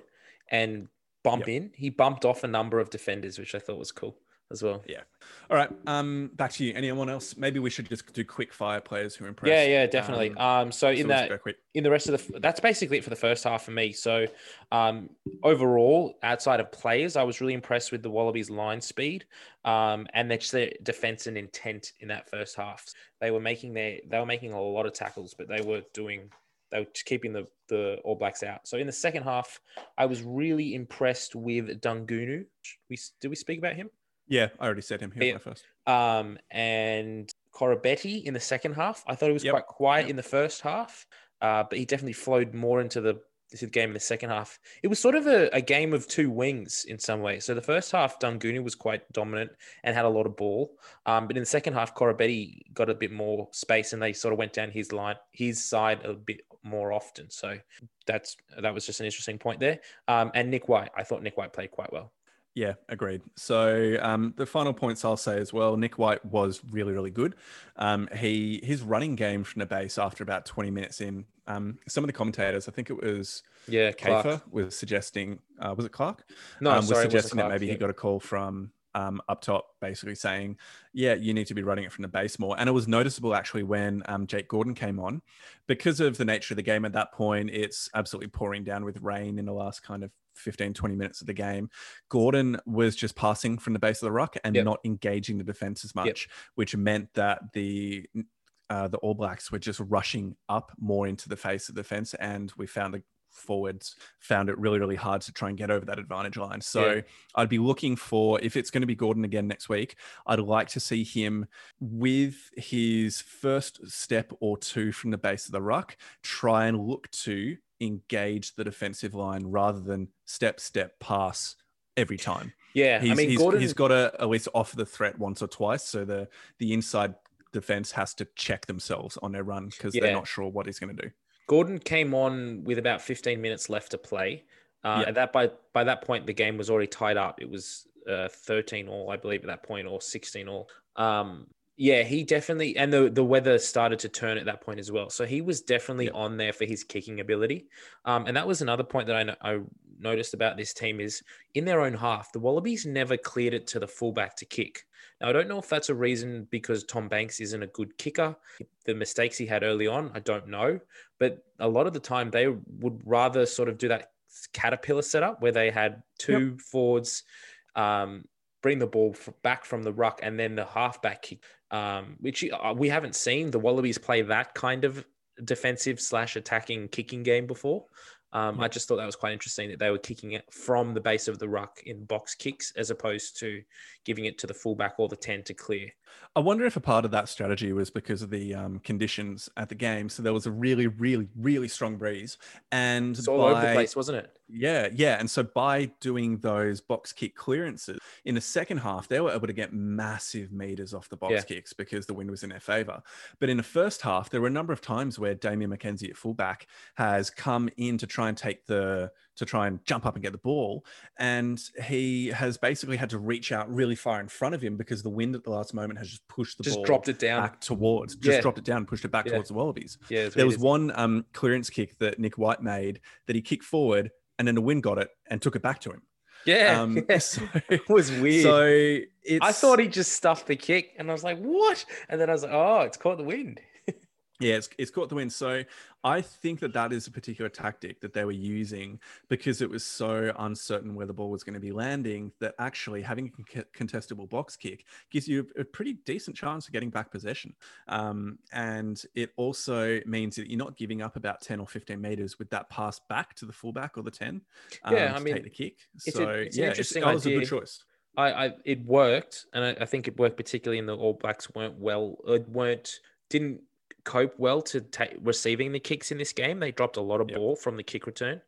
and bump in. He bumped off a number of defenders, which I thought was cool as well. Yeah. All right. Um, back to you. Anyone else? Maybe we should just do quick fire players who impressed. Yeah, yeah, definitely. Um, Um, so so in let's that, in the rest of the, that's basically it for the first half for me. So, um, overall, outside of players, I was really impressed with the Wallabies' line speed, um, and their, their defense and intent in that first half. They were making their, they were making a lot of tackles, but they were doing, they were just keeping the the All Blacks out. So in the second half, I was really impressed with Daugunu. We did we speak about him? Yeah, I already said him. He Yeah. first. um, and Koroibete in the second half. I thought he was Yep. quite quiet Yep. in the first half, uh, but he definitely flowed more into the into the game in the second half. It was sort of a, a game of two wings in some way. So the first half, Daugunu was quite dominant and had a lot of ball, um, but in the second half, Koroibete got a bit more space and they sort of went down his line, his side a bit more often. So that's that was just an interesting point there. Um, and Nic White, I thought Nic White played quite well. Yeah, agreed. So um, the final points I'll say as well. Nic White was really, really good. Um, he his running game from the base after about 20 minutes in. Um, some of the commentators, I think it was Yeah, Clark. Kafer, was suggesting. Uh, was it Clark? No, um, was sorry, it wasn't suggesting that maybe yeah. he got a call from um, up top, basically saying, "Yeah, you need to be running it from the base more." And it was noticeable actually when um, Jake Gordon came on, because of the nature of the game at that point. It's absolutely pouring down with rain in the last kind of 15, 20 minutes of the game. Gordon was just passing from the base of the ruck and Yep. not engaging the defense as much, which meant that the uh, the All Blacks were just rushing up more into the face of the fence, and we found the forwards found it really, really hard to try and get over that advantage line. So Yeah. I'd be looking for if it's going to be Gordon again next week, I'd like to see him with his first step or two from the base of the ruck, try and look to engage the defensive line rather than step, step, pass every time. Yeah, He's, I mean he's, Gordon. he's got to at least offer the threat once or twice. So the the inside defense has to check themselves on their run because Yeah. they're not sure what he's going to do. Gordon came on with about 15 minutes left to play. Uh, Yeah. and that by by that point the game was already tied up. It was uh, 13 all, I believe, at that point, or 16 all. Um, yeah, he definitely, and the the weather started to turn at that point as well. So he was definitely Yep. on there for his kicking ability. Um, and that was another point that I, no- I noticed about this team is in their own half, the Wallabies never cleared it to the fullback to kick. Now I don't know if that's a reason because Tom Banks isn't a good kicker. The mistakes he had early on, I don't know but a lot of the time they would rather sort of do that caterpillar setup where they had two forwards um, bring the ball back from the ruck and then the halfback kick, um, which uh, we haven't seen the Wallabies play that kind of defensive slash attacking kicking game before. Um, I just thought that was quite interesting that they were kicking it from the base of the ruck in box kicks as opposed to giving it to the fullback or the 10 to clear. I wonder if a part of that strategy was because of the um, conditions at the game. So there was a really, really, really strong breeze, and It's all over the place, wasn't it? Yeah, yeah. And so by doing those box kick clearances in the second half, they were able to get massive meters off the box Yeah. kicks because the wind was in their favor. But in the first half, there were a number of times where Damian McKenzie at fullback has come in to try and take the to try and jump up and get the ball. And he has basically had to reach out really far in front of him because the wind at the last moment has just pushed the Just ball dropped it down. back towards, just Yeah. dropped it down, and pushed it back Yeah. towards the Wallabies Yeah, there was one um, clearance kick that Nic White made that he kicked forward and then the wind got it and took it back to him. Yeah, Um, yeah. so, it was weird. so it's, I thought he just stuffed the kick, and I was like, "What?" And then I was like, "Oh, it's caught the wind." Yeah, it's, it's caught the wind. So I think that that is a particular tactic that they were using because it was so uncertain where the ball was going to be landing that actually having a con- contestable box kick gives you a pretty decent chance of getting back possession. Um, and it also means that you're not giving up about 10 or 15 meters with that pass back to the fullback or the 10 um, Yeah, I to mean, take the kick. it's a- So it's an yeah, interesting it was a good choice. I, I it worked, and I, I think it worked particularly in the All Blacks weren't well, uh, weren't didn't cope well to ta- receiving the kicks in this game. They dropped a lot of Yep. ball from the kick return.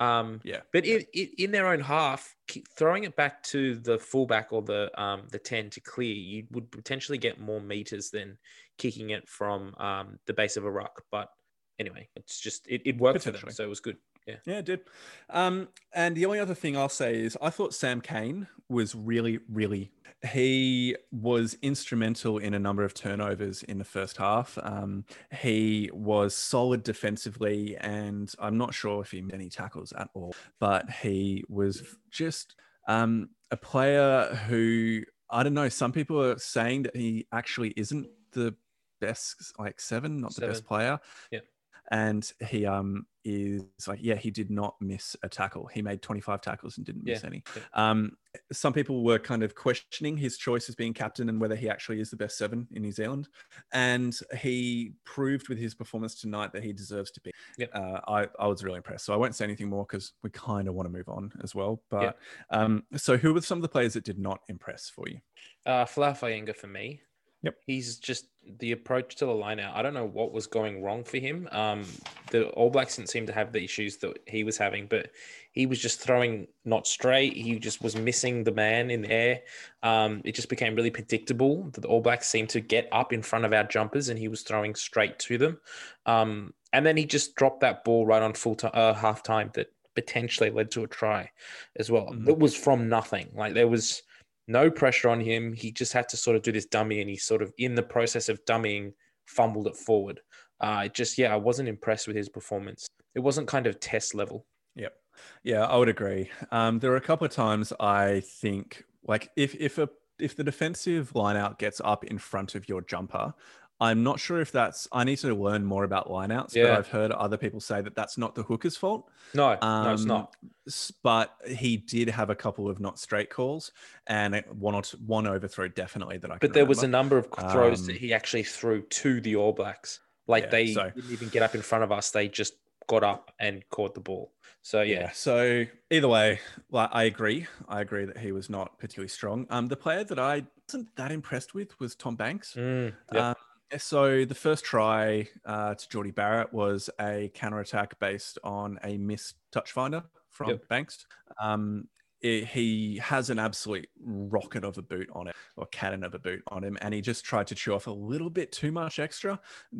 Um, Yeah. but in, their own half, throwing it back to the fullback or the um, the ten to clear, you would potentially get more meters than kicking it from um, the base of a ruck. But anyway, it's just it, it worked for them, so it was good. Yeah, Yeah, it did. Um, and the only other thing I'll say is I thought Sam Cane was really, really. He was instrumental in a number of turnovers in the first half. Um, he was solid defensively, and I'm not sure if he made any tackles at all, but he was just um, a player who I don't know. Some people are saying that he actually isn't the best, like seven, not the best player. Yeah. And he um is like, yeah, he did not miss a tackle. He made 25 tackles and didn't miss Yeah, any. Um, some people were kind of questioning his choice as being captain and whether he actually is the best seven in New Zealand. And he proved with his performance tonight that he deserves to be. yeah. Uh, I, I was really impressed. So I won't say anything more because we kind of want to move on as well. But um, so who were some of the players that did not impress for you? Uh, Folau Fainga'a for me. Yep. He's just the approach to the line out. I don't know what was going wrong for him. Um, the All Blacks didn't seem to have the issues that he was having, but he was just throwing not straight. He just was missing the man in the air. Um, it just became really predictable that the All Blacks seemed to get up in front of our jumpers and he was throwing straight to them. Um, and then he just dropped that ball right on full time, uh, half time that potentially led to a try as well. Mhm. It was from nothing. Like there was no pressure on him. He just had to sort of do this dummy, and he sort of, in the process of dummying, fumbled it forward. Uh, just, yeah, I wasn't impressed with his performance. It wasn't kind of test level. Yep. Yeah, I would agree. Um, there are a couple of times I think like if if a if the defensive lineout gets up in front of your jumper, I'm not sure if that's. I need to learn more about lineouts, but I've heard other people say that that's not the hooker's fault. No, no, it's Um, not. But he did have a couple of not straight calls and one or two, one overthrow definitely that I. But there was a number of throws that Um, he actually threw to the All Blacks. Like Yeah, they so- didn't even get up in front of us. They just got up and caught the ball. So yeah, Yeah. So either way, like I agree. I agree that he was not particularly strong. Um, the player that I wasn't that impressed with was Tom Banks. Mm, yep. Um, so the first try uh, to Jordie Barrett was a counter attack based on a missed touch finder from Yep. Banks. Um, it- he has an absolute rocket of a boot on it, or cannon of a boot on him, and he just tried to chew off a little bit too much extra.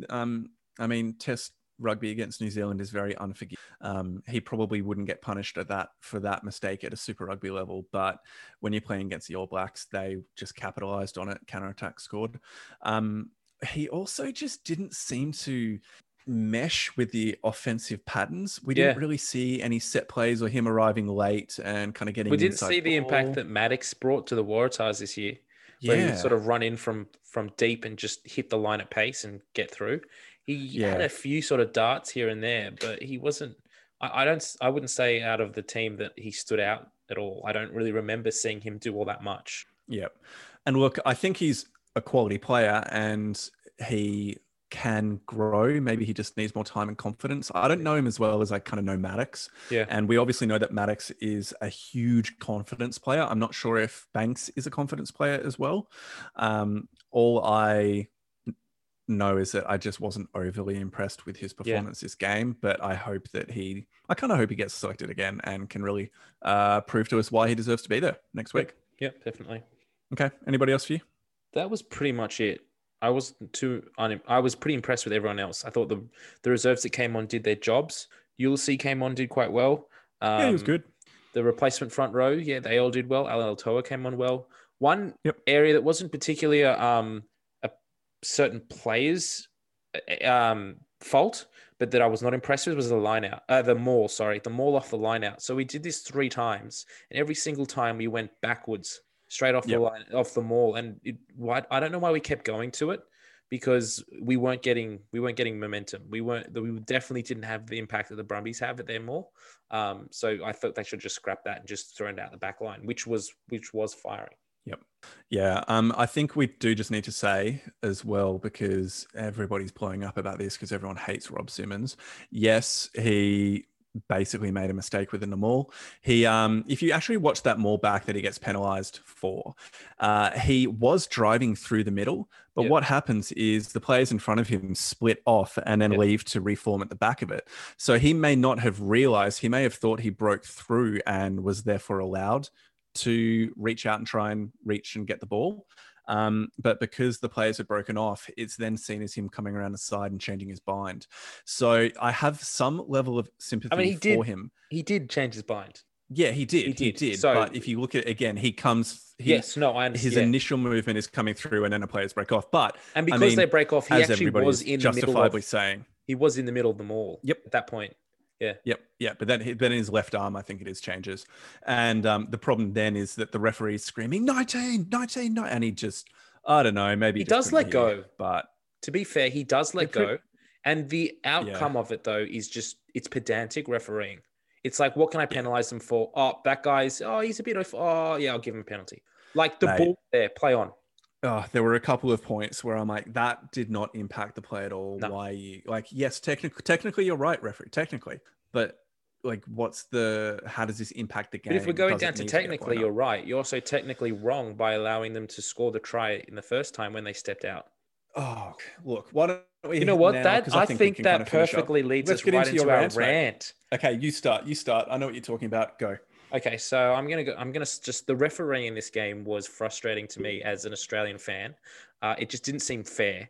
Um, I mean, Test rugby against New Zealand is very unforgiving. Um, he probably wouldn't get punished at that for that mistake at a Super Rugby level, but when you're playing against the All Blacks, they just capitalized on it. Counter attack scored. Um, he also just didn't seem to mesh with the offensive patterns. We didn't Yeah. really see any set plays or him arriving late and kind of getting. we didn't see the ball. impact that Maddocks brought to the Waratahs this year. where Yeah, would sort of run in from from deep and just hit the line at pace and get through. He had a few sort of darts here and there, but he wasn't. I, I don't. I wouldn't say out of the team that he stood out at all. I don't really remember seeing him do all that much. Yep. And look, I think he's a quality player and he can grow. Maybe he just needs more time and confidence. I don't know him as well as I kind of know Maddocks. Yeah. And we obviously know that Maddocks is a huge confidence player. I'm not sure if Banks is a confidence player as well. Um, all I know is that I just wasn't overly impressed with his performance this game, but I hope that he, I kind of hope he gets selected again and can really uh, prove to us why he deserves to be there next Yep. week. Yep, definitely. Okay. Anybody else for you? That was pretty much it. I was too. Un- I was pretty impressed with everyone else. I thought the the reserves that came on did their jobs. Uelese came on, did quite well. Um, yeah, he was good. The replacement front row, yeah, they all did well. Alaalatoa came on well. One Yep. area that wasn't particularly a, um, a certain player's uh, um, fault, but that I was not impressed with was the line out, uh, the maul. Sorry, the maul off the line out. So we did this three times, and every single time we went backwards, straight off Yep. the line, off the mall. and it, why, I don't know why we kept going to it because we weren't getting we weren't getting momentum. We weren't we definitely didn't have the impact that the Brumbies have at their mall. Um, so I thought they should just scrap that and just throw it out the back line, which was which was firing. Yep. Yeah, um, I think we do just need to say as well because everybody's blowing up about this because everyone hates Rob Simmons. Yes, he basically made a mistake within the mall. He, um, if you actually watch that mall back that he gets penalized for, uh, he was driving through the middle, but Yep. what happens is the players in front of him split off and then Yep. leave to reform at the back of it. So he may not have realized, he may have thought he broke through and was therefore allowed to reach out and try and reach and get the ball. Um, but because the players had broken off, it's then seen as him coming around the side and changing his bind. So I have some level of sympathy he for did- him. He did change his bind. Yeah, he did. He He did. did. So- but if you look at it again, he comes. He, yes, no, I understand. His initial movement is coming through, and then the players break off. But and I because mean, they break off, he actually was in the middle justifiably of, saying, he was in the middle of them all. Yep. At that point. Yep, yeah, but then then his left arm, I think it is changes, and um, the problem then is that the referee's screaming 19, 19, no, and he just, I don't know, maybe He does let hear, go. but To be fair, he does let could- go. And the outcome of it though is just it's pedantic refereeing. It's like, what can I penalize them for? Oh, that guy's oh, he's a bit of, Oh, yeah, I'll give him a penalty. Like the Mate. ball there, play on. Oh, there were a couple of points where I'm like, that did not impact the play at all. No. Why you like, yes, technically, technically, you're right, referee, technically, but like, what's the, how does this impact the game? But if we're going down to technically, you're right. You're also technically wrong by allowing them to score the try in the first time when they stepped out. Oh, look, why don't we? You know what? now, that I we think, can that kind of perfectly leads Let's us get right into into, your our rant, rant. Okay, you start. You start. I know what you're talking about. Go. Okay, so I'm gonna go. I'm gonna just the referee in this game was frustrating to me as an Australian fan. Uh, it just didn't seem fair.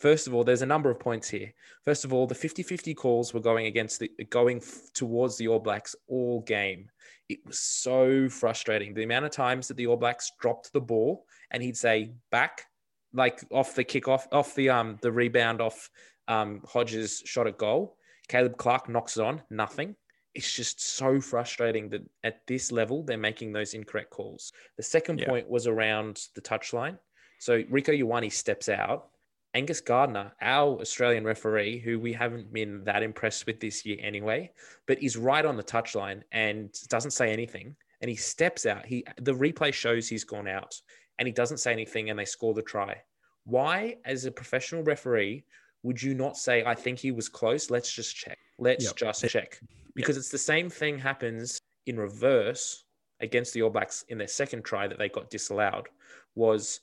First of all, there's a number of points here. First of all, the 50-50 calls were going against the going f- towards the All Blacks all game. It was so frustrating. The amount of times that the All Blacks dropped the ball and he'd say back, like off the kickoff, off the um the rebound off um Hodge's shot at goal. Caleb Clarke knocks it on, nothing it's just so frustrating that at this level they're making those incorrect calls. The second Yeah. point was around the touchline. So Rieko Ioane steps out. Angus Gardner, our Australian referee, who we haven't been that impressed with this year anyway, but is right on the touchline and doesn't say anything. And he steps out. He the replay shows he's gone out and he doesn't say anything and they score the try. Why, as a professional referee, would you not say, I think he was close? Let's just check. Let's Yep. just check because it's the same thing happens in reverse against the All Blacks in their second try that they got disallowed. Was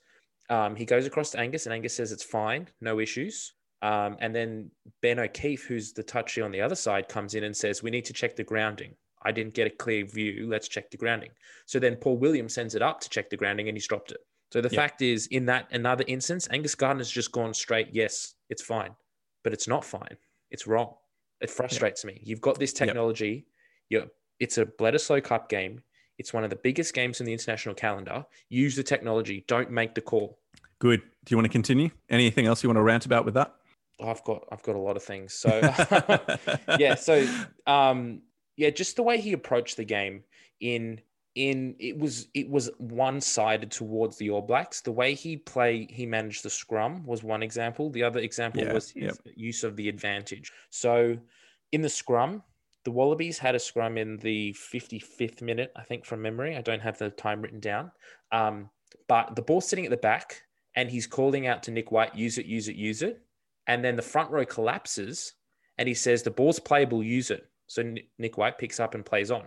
um, he goes across to Angus and Angus says it's fine, no issues. Um, and then Ben O'Keeffe, who's the touchy on the other side, comes in and says we need to check the grounding. I didn't get a clear view. Let's check the grounding. So then Paul Williams sends it up to check the grounding and he's dropped it. So the Yep. fact is, in that another instance, Angus Gardner's just gone straight. Yes, it's fine, but it's not fine. It's wrong. It frustrates me. You've got this Yep. technology. You're, it's a Bledisloe Cup game. It's one of the biggest games in the international calendar. Use the technology. Don't make the call. Good. Do you want to continue? Anything else you want to rant about with that? Oh, I've got I've got a lot of things. So yeah, so um yeah, just the way he approached the game in in it was it was one sided towards the All Blacks. The way he play he managed the scrum was one example. The other example Yeah, was his use of the advantage. So in the scrum, the Wallabies had a scrum in the 55th minute, I think from memory. I don't have the time written down. Um, but the ball's sitting at the back and he's calling out to Nic White, use it, use it, use it. And then the front row collapses and he says, the ball's playable, use it. So Nic White picks up and plays on.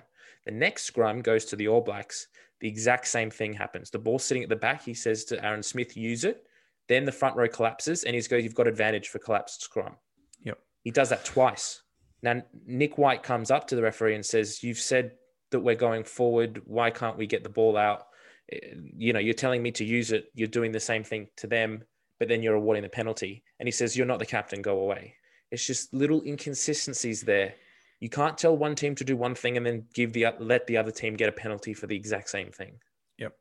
The next scrum goes to the All Blacks. The exact same thing happens. The ball's sitting at the back. He says to Aaron Smith, use it. Then the front row collapses and he goes, you've got advantage for collapsed scrum. Yep. He does that twice. Now, Nic White comes up to the referee and says, You've said that we're going forward. Why can't we get the ball out? You know, you're telling me to use it. You're doing the same thing to them, but then you're awarding the penalty. And he says, You're not the captain. Go away. It's just little inconsistencies there. You can't tell one team to do one thing and then give the let the other team get a penalty for the exact same thing. Yep.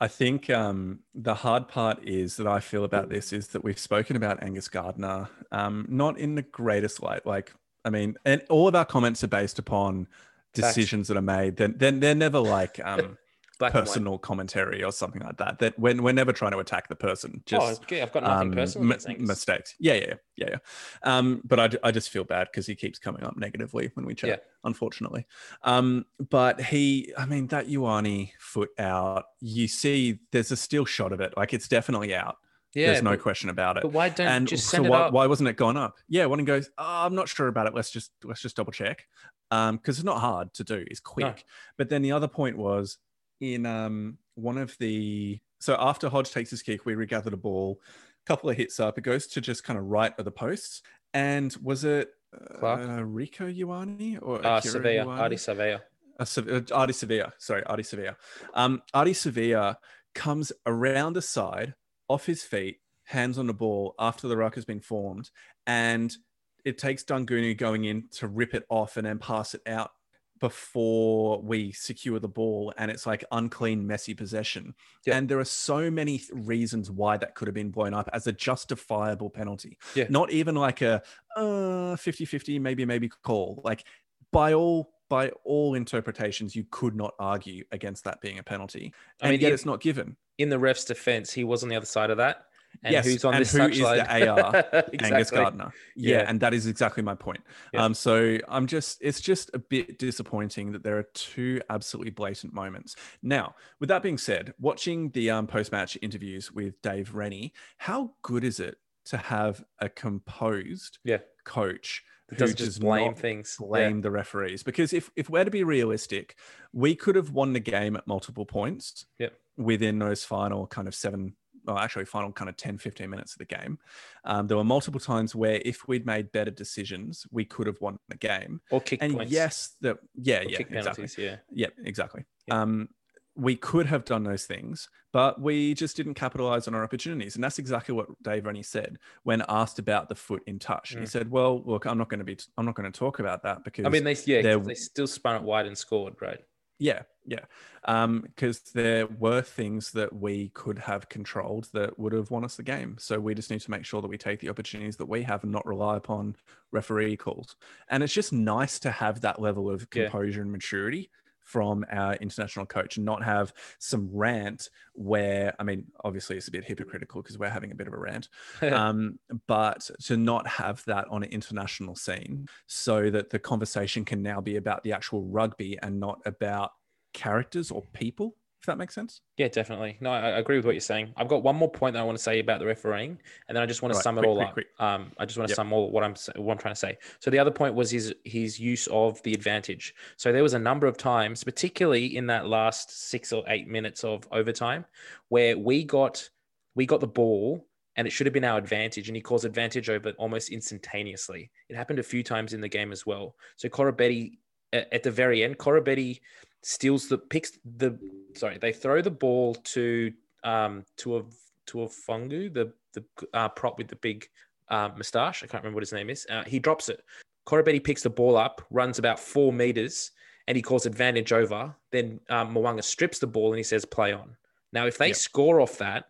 I think um, the hard part is that I feel about this is that we've spoken about Angus Gardner, um, not in the greatest light. Like, I mean, and all of our comments are based upon decisions that are made. Then, then they're never like um, Black personal commentary or something like that. That when we're never trying to attack the person. Just oh, okay. I've got nothing um, personal Angus. mistakes. Yeah, yeah, yeah, yeah. Um, but I, I just feel bad because he keeps coming up negatively when we chat. Yeah. Unfortunately, um, but he, I mean, that Ioane foot out. You see, there's a still shot of it. Like it's definitely out. Yeah, There's no but, question about it. but why don't and just so send it why, up? why wasn't it gone up? Yeah, one goes, oh, I'm not sure about it. Let's just let's just double check, Um, because it's not hard to do. It's quick. But then the other point was in um, one of the so after Hodge takes his kick, we regather the ball, couple of hits up, it goes to just kind of right of the posts, and was it uh, Rieko Ioane or Uh, Savea, Ioane? Ardie Savea. uh, Sev- uh, Ardie Savea. Sorry, Ardie Savea. Um, Ardie Savea comes around the side, off his feet, hands on the ball after the ruck has been formed, and it takes Daugunu going in to rip it off and then pass it out before we secure the ball and it's like unclean messy possession Yeah. and there are so many th- reasons why that could have been blown up as a justifiable penalty Yeah. not even like a uh 50 50 maybe maybe call like by all by all interpretations you could not argue against that being a penalty I and mean, yet in- it's not given In the ref's defense, he was on the other side of that. And Yes, who's on and this who is the? AR? exactly. Angus Gardner. Yeah, Yeah. and that is exactly my point. Yeah. Um, so I'm just, it's just a bit disappointing that there are two absolutely blatant moments. Now, with that being said, watching the um, post-match interviews with Dave Rennie, how good is it to have a composed Yeah. coach doesn't just blame things. Yeah. blame the referees? Because if if we're to be realistic, we could have won the game at multiple points Yep. within those final kind of seven well, actually final kind of 10, 15 minutes of the game. Um, there were multiple times where if we'd made better decisions, we could have won the game. Or kick And points. yes, that yeah, or yeah, kick exactly. Yeah. Yeah, exactly. Yeah. Um, we could have done those things, but we just didn't capitalize on our opportunities. And that's exactly what Dave Rennie said when asked about the foot in touch. He Mm. said, "Well, look, I'm not going to be, I'm not going to talk about that because I mean, they yeah, they still spun it wide and scored, right? Yeah, yeah, um, because there were things that we could have controlled that would have won us the game. So we just need to make sure that we take the opportunities that we have and not rely upon referee calls. And it's just nice to have that level of Yeah. composure and maturity from our international coach and not have some rant where I mean obviously it's a bit hypocritical because we're having a bit of a rant um, but to not have that on an international scene so that the conversation can now be about the actual rugby and not about characters or people if that makes sense Yeah, definitely. No, I, I agree with what you're saying. I've got one more point that I want to say about the refereeing, and then I just want to Right, sum it all quick, up. quick. Um, I just want to Yep. sum all what I'm what I'm trying to say. So the other point was his his use of the advantage. So there was a number of times, particularly in that last six or eight minutes of overtime, where we got we got the ball and it should have been our advantage, and he calls advantage over almost instantaneously. It happened a few times in the game as well. So Koroibete at, at the very end, Koroibete steals the picks the sorry they throw the ball to um to a to a fungu the the uh, prop with the big uh, moustache. I can't remember what his name is. Uh, he drops it. Koroibete picks the ball up runs about four meters and he calls advantage over. Then um, Mo'unga strips the ball and he says play on. Now if they Yep. score off that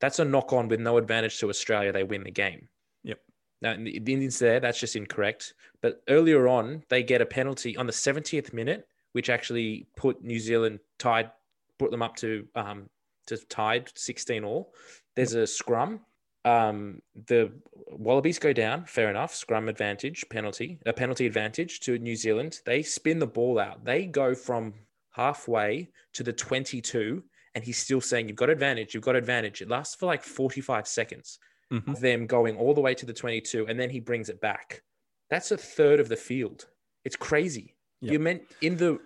that's a knock on with no advantage to Australia. They win the game. Yep. now, in the the Indians there, that's just incorrect. But earlier on, they get a penalty on the 70th minute, which actually put New Zealand tied, put them up to um, to tied 16 all. There's a scrum. Um, the Wallabies go down, fair enough. Scrum advantage, penalty, a penalty advantage to New Zealand. They spin the ball out. They go from halfway to the 22, and he's still saying, You've got advantage, you've got advantage. It lasts for like 45 seconds Mhm. of them going all the way to the 22 and then he brings it back that's a third of the field it's crazy Yep. you're meant in the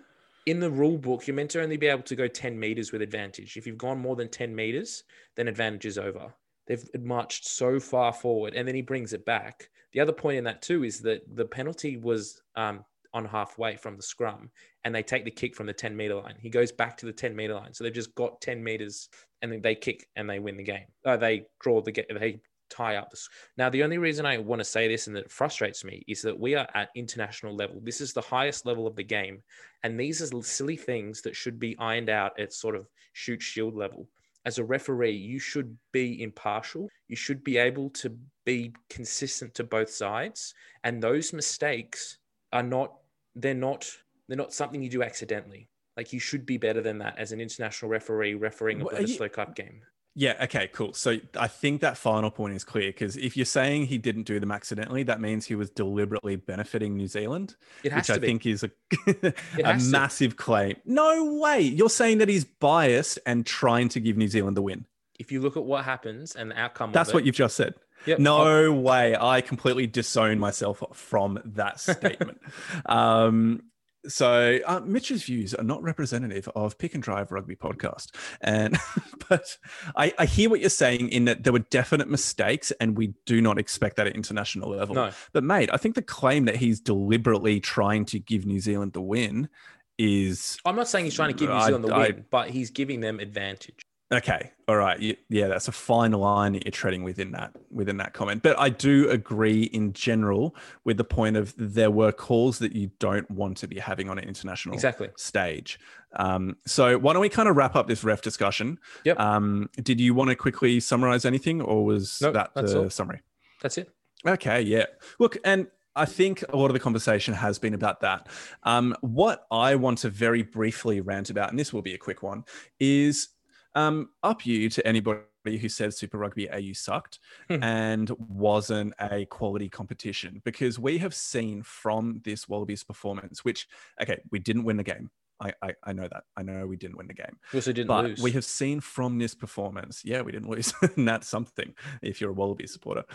in the rule book you're meant to only be able to go 10 meters with advantage. If you've gone more than 10 meters then advantage is over. They've marched so far forward and then he brings it back. The other point in that too is that the penalty was um, on halfway from the scrum and they take the kick from the 10 meter line. He goes back to the 10 meter line. So they've just got 10 meters and then they kick and they win the game. Uh, they draw the game they tie up this. Now, the only reason I want to say this and that it frustrates me is that we are at international level. This is the highest level of the game. And these are silly things that should be ironed out at sort of Shute Shield level. As a referee, you should be impartial. You should be able to be consistent to both sides. And those mistakes are not, they're not, they're not something you do accidentally. Like you should be better than that as an international referee refereeing a Well, are Bledisloe you- Cup game. Yeah. Okay. Cool. So I think that final point is clear because if you're saying he didn't do them accidentally, that means he was deliberately benefiting New Zealand, It has which I be. think is a, a massive claim. No way. You're saying that he's biased and trying to give New Zealand the win. if you look at what happens and the outcome, That's what you've just said. Yep. No way. I completely disown myself from that statement. um, so uh, Mitch's views are not representative of Pick and Drive Rugby podcast, and but I, I hear what you're saying in that there were definite mistakes, and we do not expect that at international level. No. But mate, I think the claim that he's deliberately trying to give New Zealand the win is I'm not saying he's trying to give New I- Zealand the I- win, but he's giving them advantage. Okay. All right. Yeah, that's a fine line that you're treading within that within that comment. But I do agree in general with the point of there were calls that you don't want to be having on an international Exactly. stage. Um, so why don't we kind of wrap up this ref discussion? Yep. Um, did you want to quickly summarize anything, or was Nope, that the all. summary? That's it. Okay, yeah. Look, and I think a lot of the conversation has been about that. Um, what I want to very briefly rant about, and this will be a quick one, is um, up you to anybody who says Super Rugby AU sucked Hmm. and wasn't a quality competition because we have seen from this Wallabies performance, which, okay, we didn't win the game. I, I, I know that. I know we didn't win the game We also didn't but lose. we have seen from this performance, yeah, we didn't lose, and that's something if you're a Wallaby supporter.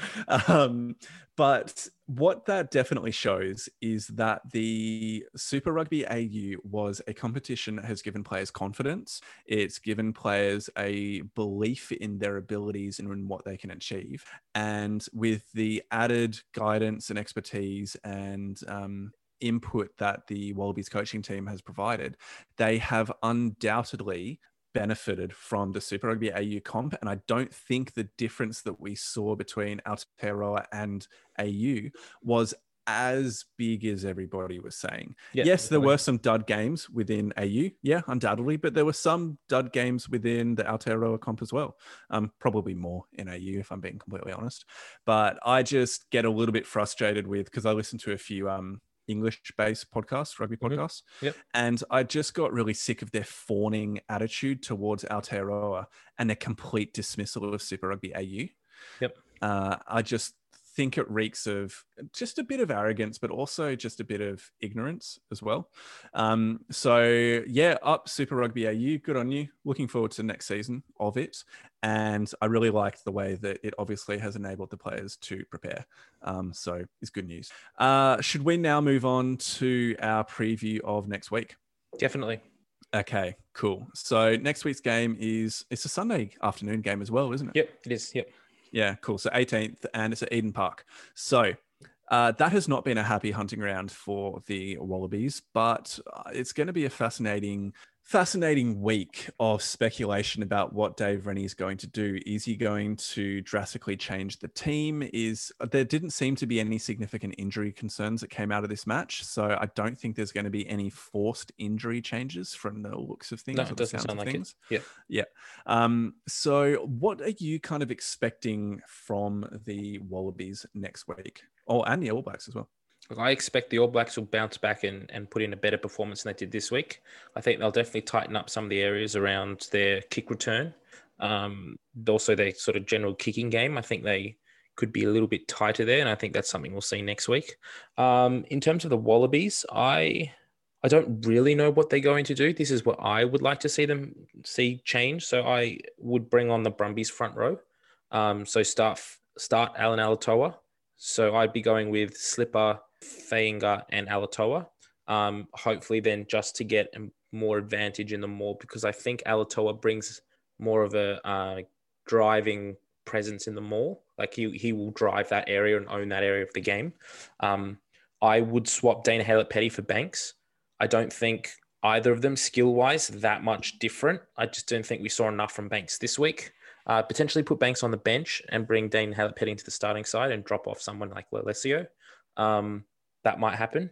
Um, but what that definitely shows is that the Super Rugby AU was a competition that has given players confidence. It's given players a belief in their abilities and in what they can achieve. And with the added guidance and expertise and um, input that the Wallabies coaching team has provided, they have undoubtedly benefited from the Super Rugby AU comp. And I don't think the difference that we saw between Aotearoa and AU was as big as everybody was saying. Yeah, yes, there were some dud games within AU. Yeah, undoubtedly. But there were some dud games within the Aotearoa comp as well. Um, probably more in AU, if I'm being completely honest. But I just get a little bit frustrated with because I listen to a few um, English based podcasts, rugby podcasts. Yep. And I just got really sick of their fawning attitude towards Aotearoa and their complete dismissal of Super Rugby AU. Yep. Uh, I just think it reeks of just a bit of arrogance, but also just a bit of ignorance as well. Um, so yeah, up Super Rugby AU, good on you. Looking forward to the next season of it. And I really liked the way that it obviously has enabled the players to prepare. Um, so it's good news. Uh, should we now move on to our preview of next week? Definitely. Okay, cool. So next week's game is it's a Sunday afternoon game as well, isn't it? Yep, it is. Yep. Yeah, cool. So 18th, and it's at Eden Park. So uh, that has not been a happy hunting ground for the Wallabies, but uh, it's going to be a fascinating, fascinating week of speculation about what Dave Rennie is going to do. Is he going to drastically change the team? Is there didn't seem to be any significant injury concerns that came out of this match, so I don't think there's going to be any forced injury changes from the looks of things. No, it doesn't sound like things. it. Yeah. Um, so what are you kind of expecting from the Wallabies next week? Oh, and the All Blacks as well. I expect the All Blacks will bounce back and, and put in a better performance than they did this week. I think they'll definitely tighten up some of the areas around their kick return. Um, also, their sort of general kicking game. I think they could be a little bit tighter there, and I think that's something we'll see next week. Um, in terms of the Wallabies, I I don't really know what they're going to do. This is what I would like to see them see change. So I would bring on the Brumbies front row. Um, so start start Allan Alaalatoa. So I'd be going with Slipper, Fainga'a, and Alaalatoa. Um, hopefully, then just to get more advantage in the maul because I think Alaalatoa brings more of a uh, driving presence in the maul. Like he he will drive that area and own that area of the game. Um, I would swap Dane Haylett-Petty for Banks. I don't think either of them skill wise that much different. I just don't think we saw enough from Banks this week. Uh, potentially put Banks on the bench and bring Dane Petty into the starting side and drop off someone like Lolesio. Um, that might happen.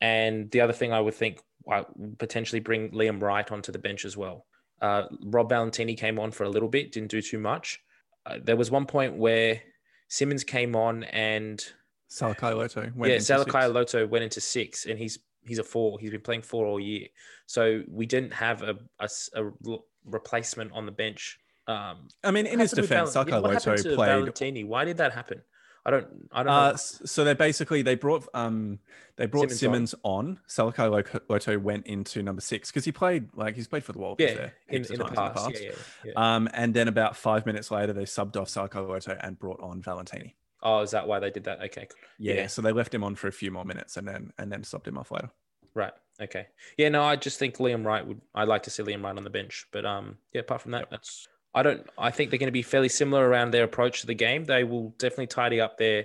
And the other thing I would think, I would potentially bring Liam Wright onto the bench as well. Uh, Rob Valetini came on for a little bit, didn't do too much. Uh, there was one point where Simmons came on and Salakaia-Loto. went yeah, into Salakai six. Loto went into six, and he's he's a four. He's been playing four all year, so we didn't have a re- replacement on the bench. Um, I mean, in his defense, Val- Salakaia-Loto played. Valetini. Why did that happen? I don't. I don't. Uh, know. so they basically they brought um they brought Simmons Simmons, on. Salakaia-Loto went into number six because he played like he's played for the Wallabies yeah, there in, heaps of in the past. Yeah, yeah, yeah. Um, and then about five minutes later, they subbed off Salakaia-Loto and brought on Valetini. oh, is that why they did that? Okay, Yeah. so they left him on for a few more minutes and then and then subbed him off later. right. Okay. Yeah, no, I just think Liam Wright would. I'd like to see Liam Wright on the bench, but um, yeah. Apart from that, Yep. that's. I don't. I think they're going to be fairly similar around their approach to the game. They will definitely tidy up their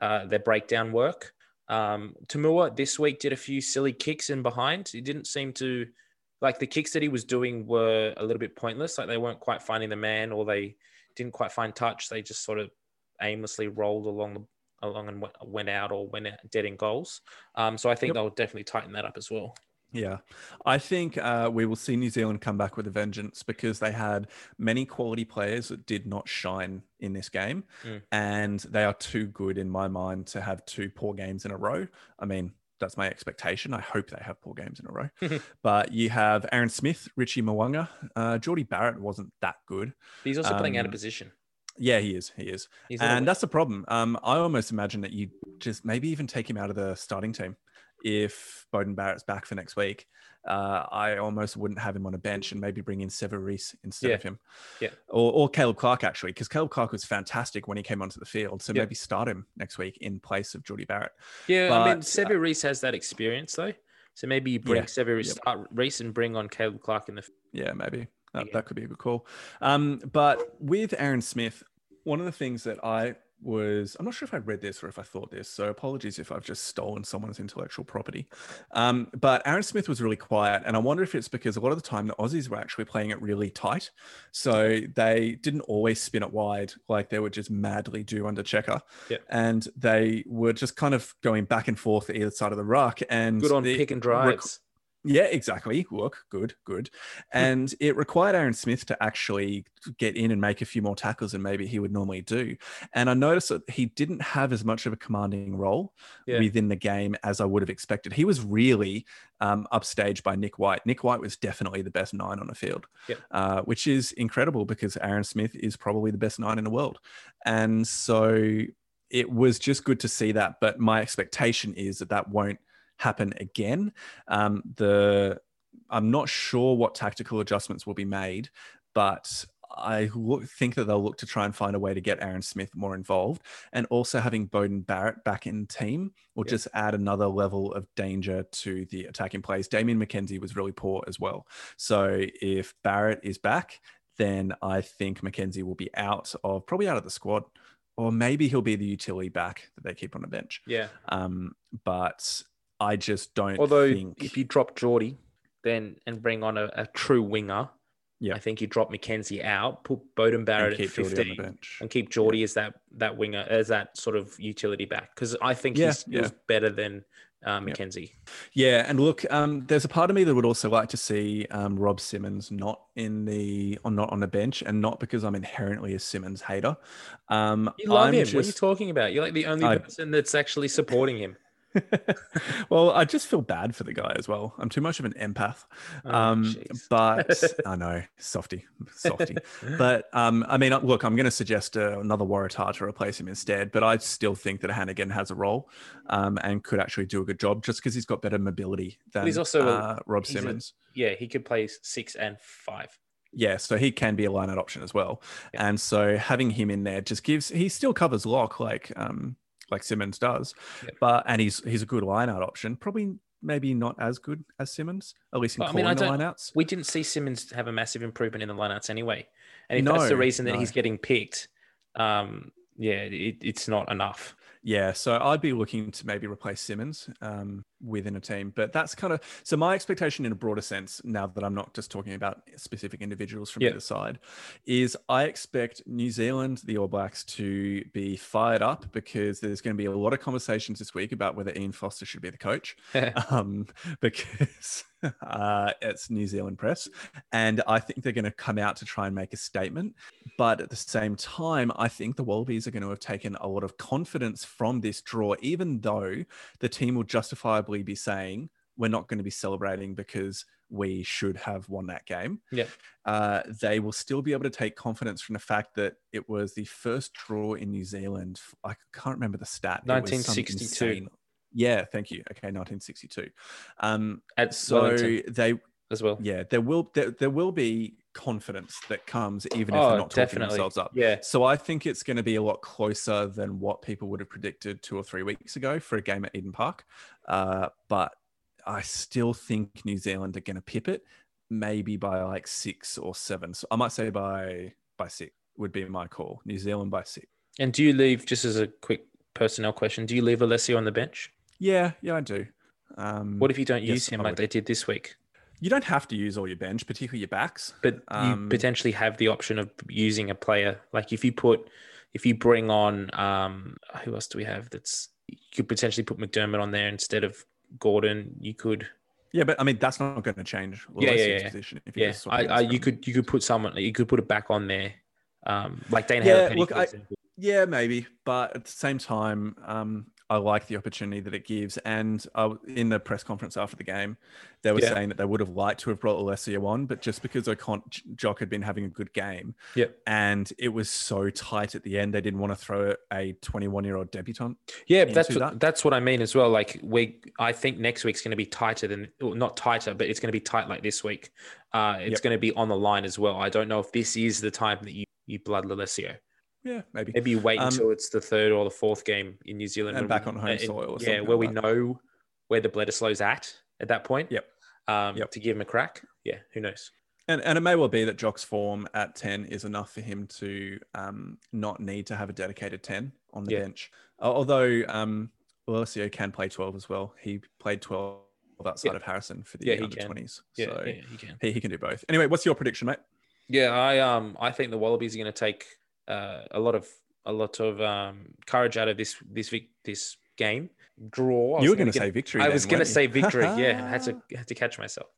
uh, their breakdown work. Um, To'omua this week did a few silly kicks in behind. He didn't seem to like the kicks that he was doing were a little bit pointless. Like they weren't quite finding the man, or they didn't quite find touch. They just sort of aimlessly rolled along the along and went, went out or went out dead in goals. Um, so I think Yep. they'll definitely tighten that up as well. Yeah, I think uh, we will see New Zealand come back with a vengeance because they had many quality players that did not shine in this game, Mm. and they are too good in my mind to have two poor games in a row. I mean, that's my expectation. I hope they have poor games in a row. but you have Aaron Smith, Richie Mo'unga, uh, Jordie Barrett wasn't that good. He's also playing out of Um, position. Yeah, he is. He is. He's and that's the problem. Um, I almost imagine that you just maybe even take him out of the starting team if Beauden Barrett's back for next week. Uh, I almost wouldn't have him on a bench and maybe bring in Sevu Reece instead Yeah. of him. Yeah. Or, or Caleb Clarke, actually, because Caleb Clarke was fantastic when he came onto the field. So Yeah. maybe start him next week in place of Jordie Barrett. yeah, I mean, but, Sevu Reece has that experience though. So maybe you bring Yeah, Sevu Reece, yep. start Reece and bring on Caleb Clarke in the. Yeah, maybe that, that could be a good call. Um, but with Aaron Smith, one of the things that I was, I'm not sure if I read this or if I thought this, so apologies if I've just stolen someone's intellectual property. Um, but Aaron Smith was really quiet, and I wonder if it's because a lot of the time the Aussies were actually playing it really tight, so they didn't always spin it wide like they would just madly do under checker, Yeah. and they were just kind of going back and forth either side of the ruck, and Good on the pick and rec- drives. Yeah, exactly. Look, good, good. And it required Aaron Smith to actually get in and make a few more tackles than maybe he would normally do. And I noticed that he didn't have as much of a commanding role Yeah. within the game as I would have expected. He was really um, upstaged by Nic White. Nic White was definitely the best nine on the field, Yep. uh, which is incredible because Aaron Smith is probably the best nine in the world. And so it was just good to see that. But my expectation is that that won't happen again. Um, the I'm not sure what tactical adjustments will be made, but I look, think that they'll look to try and find a way to get Aaron Smith more involved, and also having Beauden Barrett back in team will Yeah. just add another level of danger to the attacking plays. Damian McKenzie was really poor as well, so if Barrett is back, then I think McKenzie will be out of probably out of the squad, or maybe he'll be the utility back that they keep on the bench. Yeah. Um, but I just don't Although think. if you drop Jordie, then and bring on a, a true winger, Yeah. I think you drop McKenzie out, put Beauden Barrett at keep Jordie on the fifteen, bench. and keep Jordie as that that winger as that sort of utility back because I think Yeah, he's, yeah. better than uh. McKenzie. Yeah, and look, um, there's a part of me that would also like to see um, Rob Simmons not in the on not on the bench, and not because I'm inherently a Simmons hater. Um, You love I'm him. What are you talking about? You're like the only I- person that's actually supporting him. Well, I just feel bad for the guy as well. I'm too much of an empath. Oh, um, but I know, softy, softy. but um, I mean, look, I'm going to suggest uh, another Waratah to replace him instead. But I still think that Hanigan has a role um, and could actually do a good job just because he's got better mobility than he's also a- uh, Rob he's a- Simmons. yeah, he could play six and five. Yeah, so he can be a line out option as well. Yeah. And so having him in there just gives he still covers lock like um like Simmons does. Yeah. But and he's he's a good line out option. Probably maybe not as good as Simmons, at least in Well, I mean, the don't- line outs. We didn't see Simmons have a massive improvement in the lineouts anyway, and if No, that's the reason that no. he's getting picked, um, yeah, it, it's not enough. Yeah, so I'd be looking to maybe replace Simmons um, within a team, but that's kind of so my expectation in a broader sense. Now that I'm not just talking about specific individuals from Yeah. either side, is I expect New Zealand, the All Blacks, to be fired up because there's going to be a lot of conversations this week about whether Ian Foster should be the coach, um, because uh, it's New Zealand press, and I think they're going to come out to try and make a statement. But at the same time, I think the Wallabies are going to have taken a lot of confidence from this draw, even though the team will justifiably be saying, we're not going to be celebrating because we should have won that game. Yeah. Uh, they will still be able to take confidence from the fact that it was the first draw in New Zealand. I can't remember the stat. It was some 1962. insane- Yeah, thank you. Okay, 1962. Um, At so Wellington they, as well. yeah, there will there, there will be confidence that comes even if they're Oh, not talking definitely. themselves up. Yeah. So I think it's going to be a lot closer than what people would have predicted two or three weeks ago for a game at Eden Park. Uh, but I still think New Zealand are going to pip it, maybe by like six or seven. So I might say by by six would be my call. New Zealand by six. And do you leave just as a quick personnel question? Do you leave Alessio on the bench? Yeah, yeah, I do. Um, What if you don't Yes, use him like they did this week? You don't have to use all your bench, particularly your backs. But Um, you potentially have the option of using a player. Like if you put, if you bring on, um, who else do we have? That's you could potentially put McDermott on there instead of Gordon. You could, Yeah, but I mean that's not going to change. Yeah, yeah, Lolesio's yeah. Position if you yeah. I, I, you could, you could put someone, you could put it back on there, um, like Dane Yeah, Haley. look, I- Yeah, maybe, but at the same time, um, I like the opportunity that it gives. And uh, in the press conference after the game, they were Yeah. saying that they would have liked to have brought Lolesio on, but just because Ocon- Jock had been having a good game, Yep. and it was so tight at the end, they didn't want to throw a 21 year old debutant. Yeah, that's what, that. that's what I mean as well. Like we, I think next week's going to be tighter than, well, not tighter, but it's going to be tight like this week. Uh, it's Yep. going to be on the line as well. I don't know if this is the time that you you blood Lolesio. Yeah, maybe. Maybe wait Um, until it's the third or the fourth game in New Zealand And back we- on home uh, soil or yeah, where like we that. know where the Bledisloe's at at that point. Yep. Um, Yep. To give him a crack. Yeah. Who knows? And, and it may well be that Jock's form at 10 is enough for him to um, not need to have a dedicated 10 on the Yeah. bench. Although um, Lolesio can play 12 as well. He played 12 outside Yeah. of Harrison for the Yeah, he under can. 20s. Yeah. so yeah. He can. he, he can do both. Anyway, what's your prediction, mate? Yeah, I um I think the Wallabies are going to take uh, a lot of a lot of um, courage out of this this vic- this game draw. I you were gonna going to get- say victory. I then, was going to say victory. yeah, I had to had to catch myself.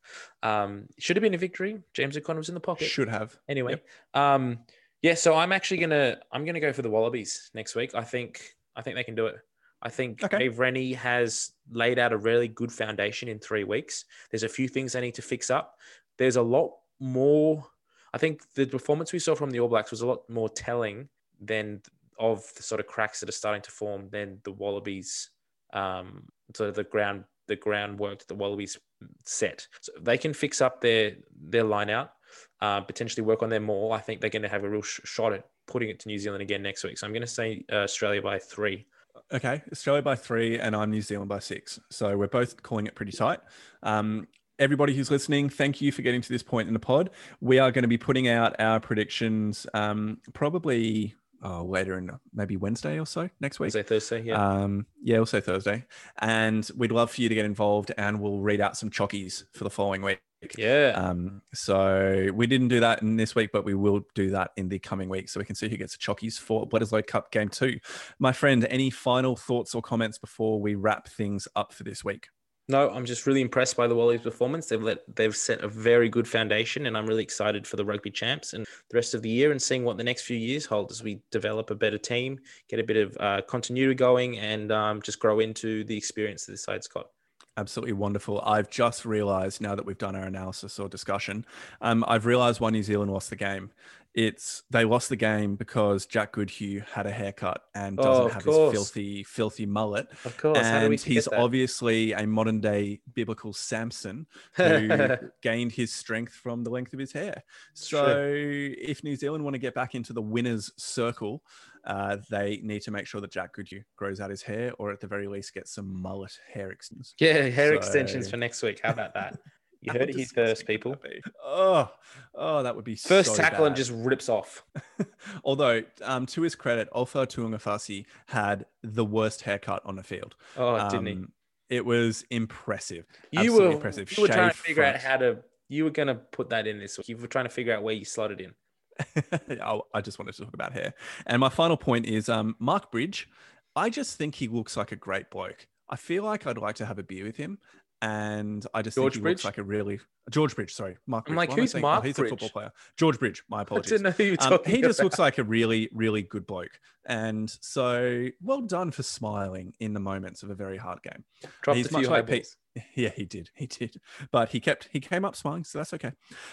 Um, should have been a victory. James O'Connor was in the pocket. Should have. Anyway, um, yeah. So I'm actually gonna I'm gonna go for the Wallabies next week. I think I think they can do it. I think Okay. Dave Rennie has laid out a really good foundation in three weeks. There's a few things they need to fix up. There's a lot more. I think the performance we saw from the All Blacks was a lot more telling than of the sort of cracks that are starting to form than the Wallabies. Um, sort of the ground the groundwork that the Wallabies set. So they can fix up their their line out, uh, potentially work on their maul. I think they're going to have a real sh- shot at putting it to New Zealand again next week. So I'm going to say uh, Australia by three. Okay, Australia by three, and I'm New Zealand by six. So we're both calling it pretty tight. Um, everybody who's listening, thank you for getting to this point in the pod. We are going to be putting out our predictions um, probably oh, later in maybe Wednesday or so next week. Wednesday, Thursday, yeah. Um, yeah, also Thursday. And we'd love for you to get involved, and we'll read out some chockies for the following week. yeah. Um, so we didn't do that in this week, but we will do that in the coming week, so we can see who gets the chockies for Bledisloe Cup Game Two. My friend, any final thoughts or comments before we wrap things up for this week? No, I'm just really impressed by the Wallabies' performance. They've let they've set a very good foundation, and I'm really excited for the rugby champs and the rest of the year, and seeing what the next few years hold as we develop a better team, get a bit of uh, continuity going, and um, just grow into the experience that this side's got. Absolutely wonderful. I've just realized now that we've done our analysis or discussion, um, I've realized why New Zealand lost the game. It's they lost the game because Jack Goodhue had a haircut and doesn't Oh, have course. his filthy, filthy mullet. Of course, how do we and he's obviously a modern day biblical Samson who gained his strength from the length of his hair. So if New Zealand want to get back into the winners' circle, uh, they need to make sure that Jack Goodhue grows out his hair, or at the very least, get some mullet hair extensions. yeah, hair extensions for next week. How about that? You heard it here first, people. Oh, oh, that would be First so tackle and just rips off. Although, um, to his credit, Ofa Tu'ungafasi had the worst haircut on the field. Oh, didn't he? Um, It was impressive. You absolutely were impressive. you were trying to figure out how to. You were going to put that in this week. You were trying to figure out where you slotted in. Oh, I just wanted to talk about hair. And my final point is um, Mark Bridge. I just think he looks like a great bloke. I feel like I'd like to have a beer with him. And I just George think he Bridge? looks like a really George Bridge. Sorry, Mark. I'm like, I who's? Mark he's Bridge? a football player. George Bridge. My I apologies. didn't know who you were Um, he just about. looks like a really, really good bloke. And so, well done for smiling in the moments of a very hard game. Dropped he's a few much like Pete. Eyeballs. Yeah, he did. He did. But he kept, he came up smiling. So that's okay.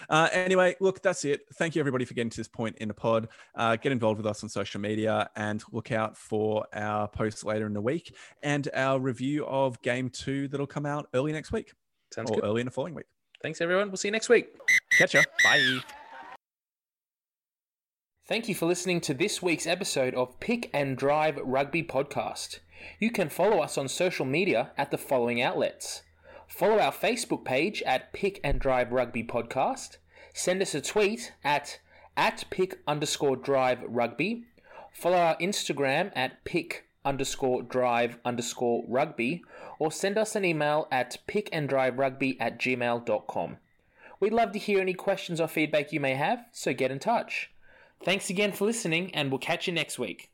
Uh, anyway, look, that's it. Thank you everybody for getting to this point in the pod. Uh, get involved with us on social media and look out for our posts later in the week and our review of game two that'll come out early next week. Sounds or good. early in the following week. Thanks, everyone. We'll see you next week. Catch ya. Bye. Thank you for listening to this week's episode of Pick and Drive Rugby Podcast. You can follow us on social media at the following outlets. Follow our Facebook page at Pick and Drive Rugby Podcast. Send us a tweet at at pick underscore drive rugby. Follow our Instagram at pick underscore drive underscore rugby or send us an email at pickanddriverugby at gmail.com. We'd love to hear any questions or feedback you may have, so get in touch. Thanks again for listening, and we'll catch you next week.